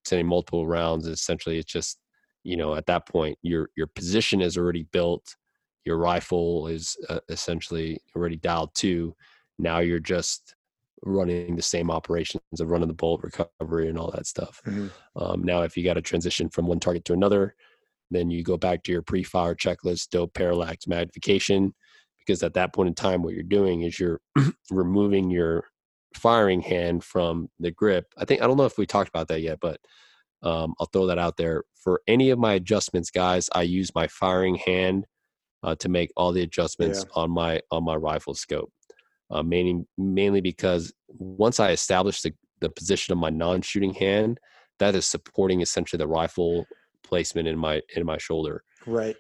sending multiple rounds, essentially it's just, you know, at that point your your position is already built, your rifle is uh, essentially already dialed to. Now you're just running the same operations of running the bolt recovery and all that stuff. Mm-hmm. Um, now, if you got to transition from one target to another, then you go back to your pre-fire checklist, dope, parallax, magnification, because at that point in time, what you're doing is you're *clears throat* removing your firing hand from the grip. I think I don't know if we talked about that yet, but um, I'll throw that out there. For any of my adjustments, guys, I use my firing hand uh, to make all the adjustments yeah. on my on my rifle scope. Uh, mainly mainly because once I establish the, the position of my non-shooting hand, that is supporting essentially the rifle placement in my in my shoulder. Right.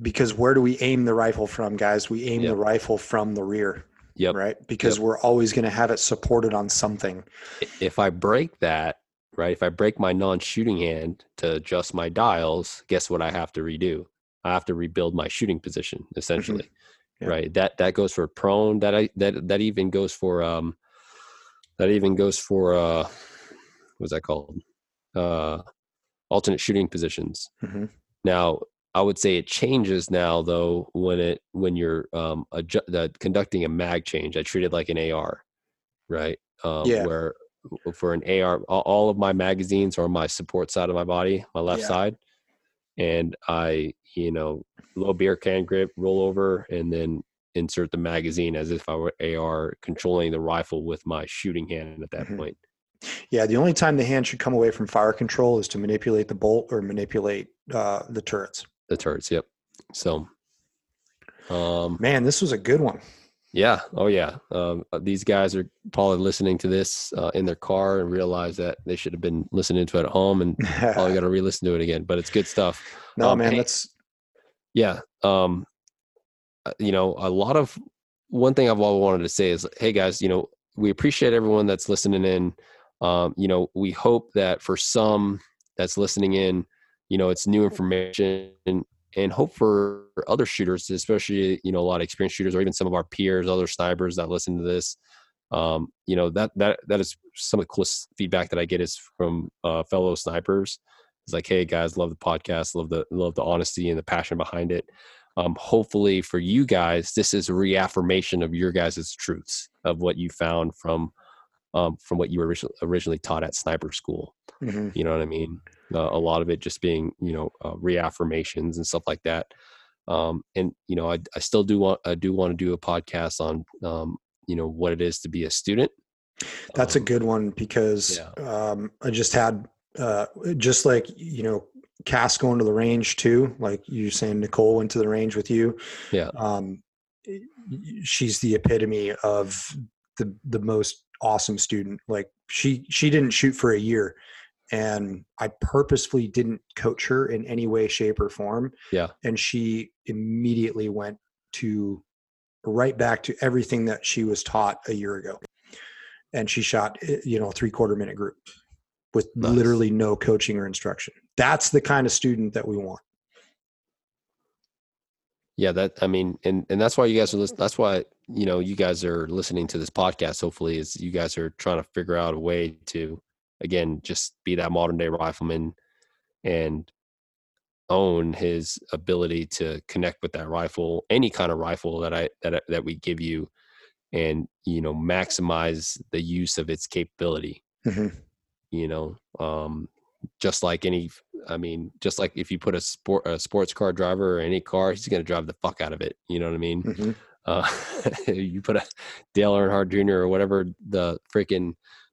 Because where do we aim the rifle from, guys? We aim yep. the rifle from the rear. Yep. Right. Because yep. we're always going to have it supported on something. If I break that, right? If I break my non-shooting hand to adjust my dials, guess what I have to redo? I have to rebuild my shooting position essentially. Mm-hmm. Right. That that goes for prone. That I that that even goes for um that even goes for uh what's that called? Uh alternate shooting positions. Mm-hmm. Now, I would say it changes now though when it when you're um adju- uh, conducting a mag change. I treat it like an AR, right? Um, yeah. Where for an AR, all of my magazines are on my support side of my body, my left yeah. side, and I, you know, low beer can grip, roll over, and then insert the magazine as if I were AR controlling the rifle with my shooting hand at that mm-hmm. point. Yeah, the only time the hand should come away from fire control is to manipulate the bolt or manipulate uh, the turrets. The turrets, yep. So, um, man, this was a good one. Yeah. Oh, yeah. Um, uh, these guys are probably listening to this uh, in their car and realize that they should have been listening to it at home and probably *laughs* got to re-listen to it again. But it's good stuff. No, um, man, that's yeah. Um, uh, you know, a lot of one thing I've always wanted to say is, hey guys, you know, we appreciate everyone that's listening in. Um, you know, we hope that for some that's listening in, you know, it's new information and, and hope for other shooters, especially, you know, a lot of experienced shooters or even some of our peers, other snipers that listen to this. Um, you know, that, that, that is some of the coolest feedback that I get is from uh, fellow snipers. It's like, Hey guys, love the podcast, love the, love the honesty and the passion behind it. Um, hopefully for you guys, this is a reaffirmation of your guys' truths of what you found from um, from what you were originally taught at sniper school. Mm-hmm. You know what I mean? Uh, a lot of it just being, you know, uh, reaffirmations and stuff like that. Um, and you know, I, I still do want I do want to do a podcast on, um, you know, what it is to be a student. That's a um, good one because yeah. um, I just had uh, just like you know Cass going to the range too. Like you saying, Nicole went to the range with you. Yeah. Um, she's the epitome of the the most awesome student. Like she she didn't shoot for a year and I purposefully didn't coach her in any way shape or form. Yeah. And she immediately went to right back to everything that she was taught a year ago. And she shot eh, you know, 3 quarter minute group with nice. literally no coaching or instruction. That's the kind of student that we want. Yeah, that I mean, and and that's why you guys are listening. That's why you know you guys are listening to this podcast. Hopefully, is you guys are trying to figure out a way to, again, just be that modern day rifleman, and own his ability to connect with that rifle, any kind of rifle that I that that we give you, and you know maximize the use of its capability. Mm-hmm. You know, um, just like any I mean, just like if you put a sport a sports car driver or any car, he's going to drive the fuck out of it. You know what I mean? Mm-hmm. Uh, *laughs* you put a Dale Earnhardt Jr. or whatever the freaking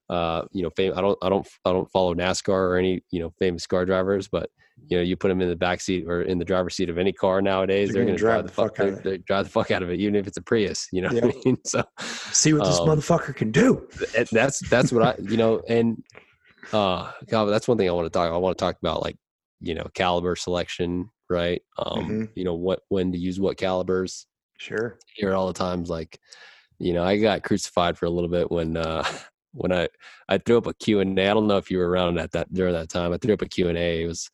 uh, you know, fame. I don't, I don't, I don't follow NASCAR or any you know famous car drivers, but you know, you put them in the back seat or in the driver's seat of any car nowadays, they're, they're going to drive, the fuck, out of it. drive the fuck out of it, even if it's a Prius. You know what I mean? *laughs* So see what this um, motherfucker can do. That's that's what I, you know, and uh, God, that's one thing I want to talk. I want to talk about like you know caliber selection, right? Um, Mhm. you know what when to use what calibers. Sure. Hear it all the times, like you know, I got crucified for a little bit when uh *laughs* when I I threw up a Q and A. I don't know if you were around at that during that time. I threw up a Q and A. It was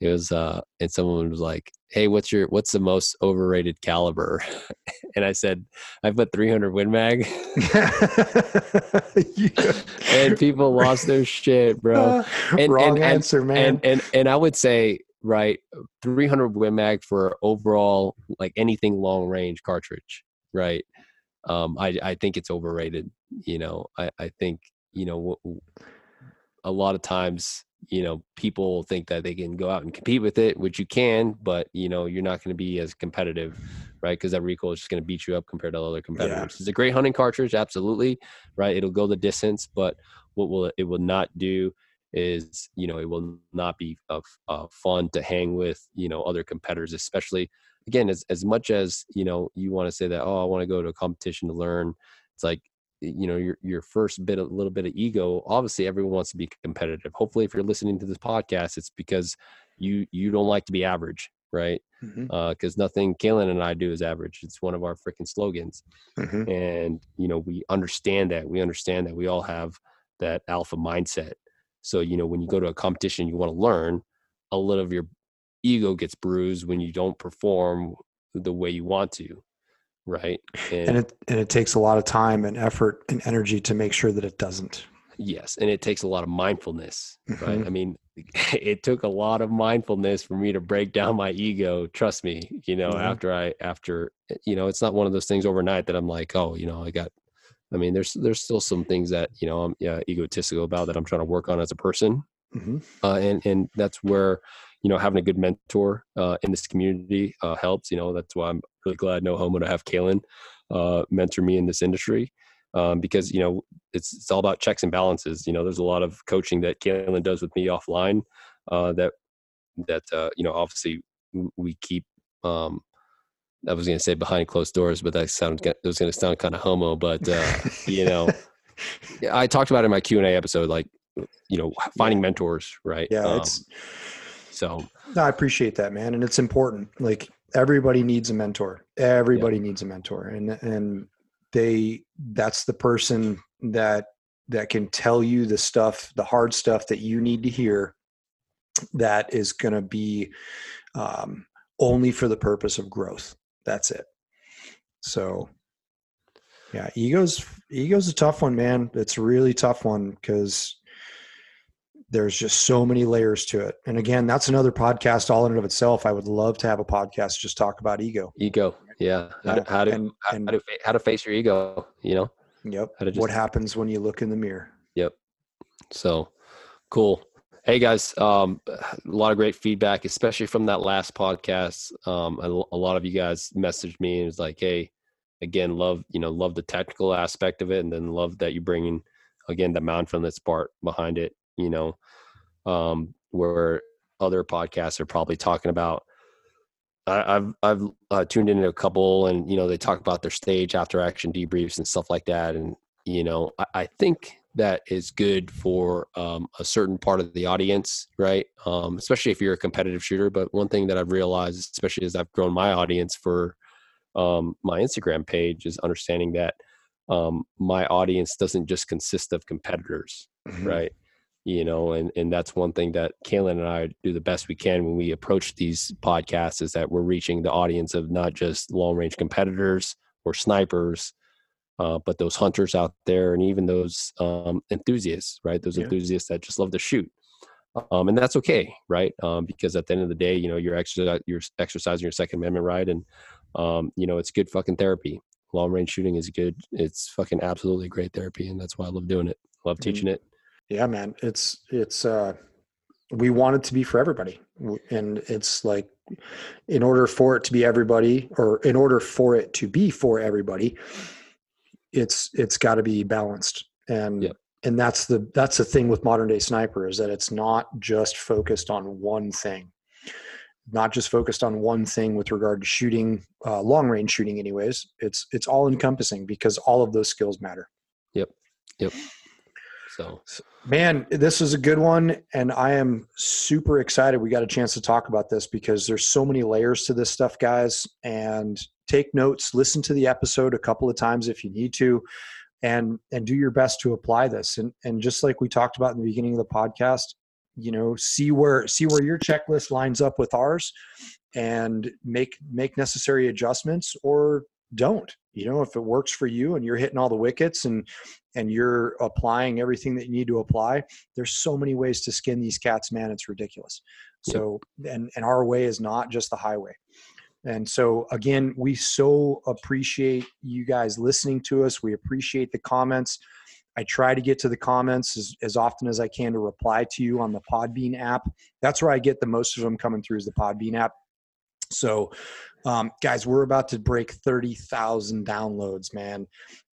it was uh and someone was like, "Hey, what's your what's the most overrated caliber?" *laughs* and I said, "I put 300 Win Mag." *laughs* *laughs* and people lost their shit, bro. And- Wrong and- answer, man. And and and I would say right, 300 Win Mag for overall like anything long range cartridge, right? Um, I I think it's overrated. You know, I I think you know w- a lot of times you know people think that they can go out and compete with it, which you can, but you know you're not going to be as competitive, right? Because that recoil is just going to beat you up compared to other competitors. It's a great hunting cartridge, absolutely, right? It'll go the distance, but what will it will not do is you know it will not be of uh, fun to hang with you know other competitors especially again as, as much as you know you want to say that oh i want to go to a competition to learn it's like you know your your first bit a little bit of ego obviously everyone wants to be competitive. Hopefully if you're listening to this podcast it's because you you don't like to be average right? Because nothing Caylen and I do is average. It's one of our freaking slogans. Mhm. and you know we understand that. We understand that we all have that alpha mindset. So you know when you go to a competition you want to learn a little of your ego gets bruised when you don't perform the way you want to right and it and it takes a lot of time and effort and energy to make sure that it doesn't. yes and it takes a lot of mindfulness right Mhm. i mean *laughs* it took a lot of mindfulness for me to break down my ego trust me you know Yeah. after i after you know it's not one of those things overnight that i'm like oh you know i got i mean there's there's still some things that you know i'm yeah, egotistical about that i'm trying to work on as a person Mhm. uh, and and that's where you know having a good mentor uh, in this community uh, helps. You know that's why I'm really glad no homo to have Caylen uh, mentor me in this industry um, because you know it's it's all about checks and balances. You know there's a lot of coaching that Caylen does with me offline uh, that that uh, you know obviously we keep. Um, I was going to say behind closed doors, but that sounded it was going to sound kind of homo. But uh, you know, *laughs* I talked about it in my Q and A episode, like you know, finding mentors, right? yeah, Um, it's so no, I appreciate that, man, and it's important. Like everybody needs a mentor. Everybody needs a mentor, and and they that's the person that that can tell you the stuff, the hard stuff that you need to hear. That is going to be um, only for the purpose of growth. That's it. So, yeah, egos egos a tough one, man. It's a really tough one because there's just so many layers to it. And again, that's another podcast all in and of itself. I would love to have a podcast just talk about ego. ego, yeah, how to how to, and- how, and- how to how to face your ego, you know. Yep. To what happens when you look in the mirror? Yep. So cool. Hey guys, um, a lot of great feedback, especially from that last podcast. Um, a, a lot of you guys messaged me and was like, "Hey, again, love you know love the technical aspect of it, and then love that you bring in again the mindfulness part behind it. You know, um, where other podcasts are probably talking about. I, I've I've uh, tuned into a couple, and you know they talk about their stage after action debriefs and stuff like that, and you know I, I think that is good for um, a certain part of the audience, right? Um, especially if you're a competitive shooter. But one thing that I've realized, especially as I've grown my audience for um, my Instagram page, is understanding that um, my audience doesn't just consist of competitors, Mhm. right? You know, and and that's one thing that Caylen and I do the best we can when we approach these podcasts is that we're reaching the audience of not just long range competitors or snipers, uh, but those hunters out there and even those um, enthusiasts, right? Those Yeah. enthusiasts that just love to shoot. Um, and that's okay, right? Um, because at the end of the day, you know, you're exercising, you're exercising your Second Amendment right, and um, you know, it's good fucking therapy. Long range shooting is good. It's fucking absolutely great therapy, and that's why I love doing it. Love Mhm. teaching it. Yeah, man. It's it's uh we want it to be for everybody. And it's like in order for it to be everybody or in order for it to be for everybody, it's it's got to be balanced. And Yep. and that's the that's the thing with modern day sniper is that it's not just focused on one thing. Not just focused on one thing with regard to shooting, uh, long range shooting. Anyways, it's it's all encompassing because all of those skills matter. So, man, this is a good one, and I am super excited. We got a chance to talk about this because there's so many layers to this stuff, guys. And take notes, listen to the episode a couple of times if you need to, and and do your best to apply this. And and just like we talked about in the beginning of the podcast, you know, see where see where your checklist lines up with ours, and make make necessary adjustments or don't you know if it works for you and you're hitting all the wickets and and you're applying everything that you need to apply there's so many ways to skin these cats man it's ridiculous. So and and our way is not just the highway. And so again we so appreciate you guys listening to us. We appreciate the comments. I try to get to the comments as, as often as i can to reply to you on the podbean app. That's where i get the most of them coming through is the podbean app. So um, guys, we're about to break 30,000 downloads, man.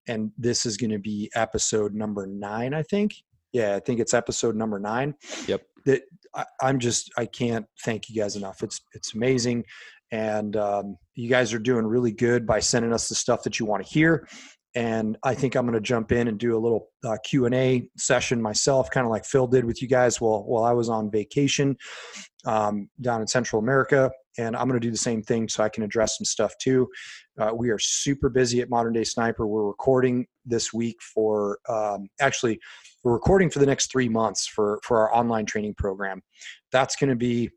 And this is going to be episode number nine, I think. Yeah, I think it's episode number nine. Yep. That I, am just, I can't thank you guys enough. It's, it's amazing. And um, you guys are doing really good by sending us the stuff that you want to hear. And I think I'm going to jump in and do a little uh, Q and A session myself, kind of like Phil did with you guys while while I was on vacation um, down in Central America and I'm going to do the same thing so I can address some stuff too. Uh, we are super busy at Modern Day Sniper. We're recording this week for um, actually we're recording for the next three months for for our online training program. That's going to be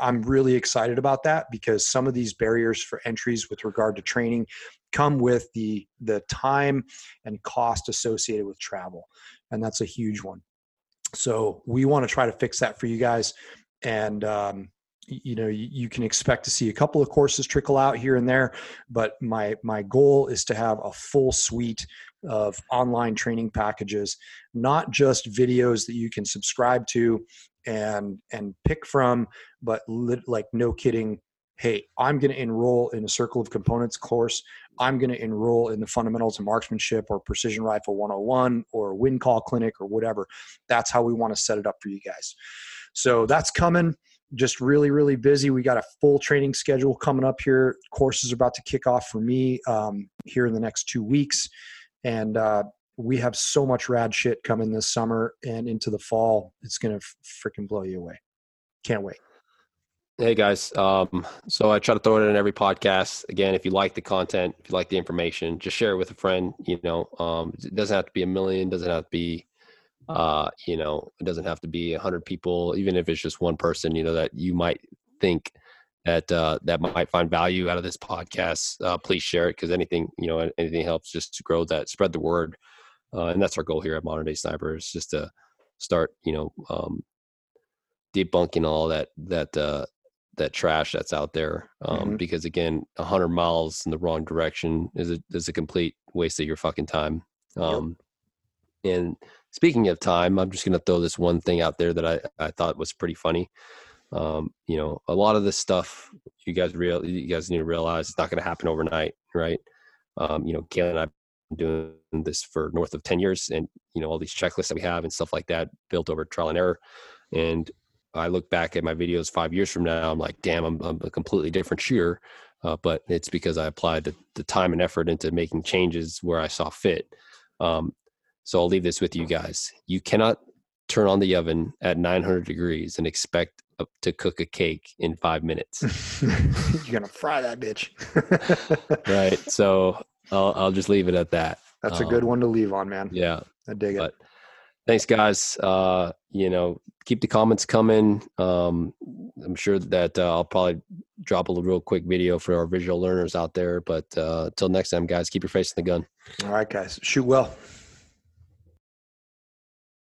I'm really excited about that because some of these barriers for entries with regard to training come with the the time and cost associated with travel, and that's a huge one. So we want to try to fix that for you guys and um, you know you can expect to see a couple of courses trickle out here and there but my my goal is to have a full suite of online training packages not just videos that you can subscribe to and and pick from but like no kidding hey i'm going to enroll in a circle of components course. I'm going to enroll in the fundamentals of marksmanship or precision rifle 101 or wind call clinic or whatever. That's how we want to set it up for you guys. So that's coming just really really busy. We got a full training schedule coming up here. Courses are about to kick off for me um, here in the next two weeks. And uh, we have so much rad shit coming this summer and into the fall. It's gonna freaking blow you away. Can't wait. Hey guys um, so i try to throw it in every podcast. Again if you like the content if you like the information just share it with a friend you know um, it doesn't have to be a million doesn't have to be uh, you know, it doesn't have to be a hundred people, even if it's just one person, you know, that you might think that uh, that might find value out of this podcast. Uh, please share it because anything, you know, anything helps just to grow that, spread the word, uh, and that's our goal here at Modern Day Snipers, just to start, you know, um, debunking all that that uh, that trash that's out there. Um, mm-hmm. Because again, a hundred miles in the wrong direction is a is a complete waste of your fucking time. Um, yep. And speaking of time, I'm just going to throw this one thing out there that I, I thought was pretty funny. Um, you know, a lot of this stuff you guys real you guys need to realize it's not going to happen overnight, right? Um, you know, Caylen and I've been doing this for north of 10 years and, you know, all these checklists that we have and stuff like that built over trial and error. And I look back at my videos five years from now, I'm like, damn, I'm, I'm a completely different shooter. Uh, but it's because I applied the, the, time and effort into making changes where I saw fit. Um, so I'll leave this with you guys. You cannot turn on the oven at 900 degrees and expect to cook a cake in five minutes. *laughs* You're gonna fry that bitch. *laughs* right. So I'll I'll just leave it at that. That's um, a good um, one to leave on, man. Yeah. I dig but, it. Thanks, guys. Uh, you know, keep the comments coming. Um, I'm sure that uh, I'll probably drop a real quick video for our visual learners out there. But uh, until next time, guys, keep your face in the gun. All right, guys. Shoot well.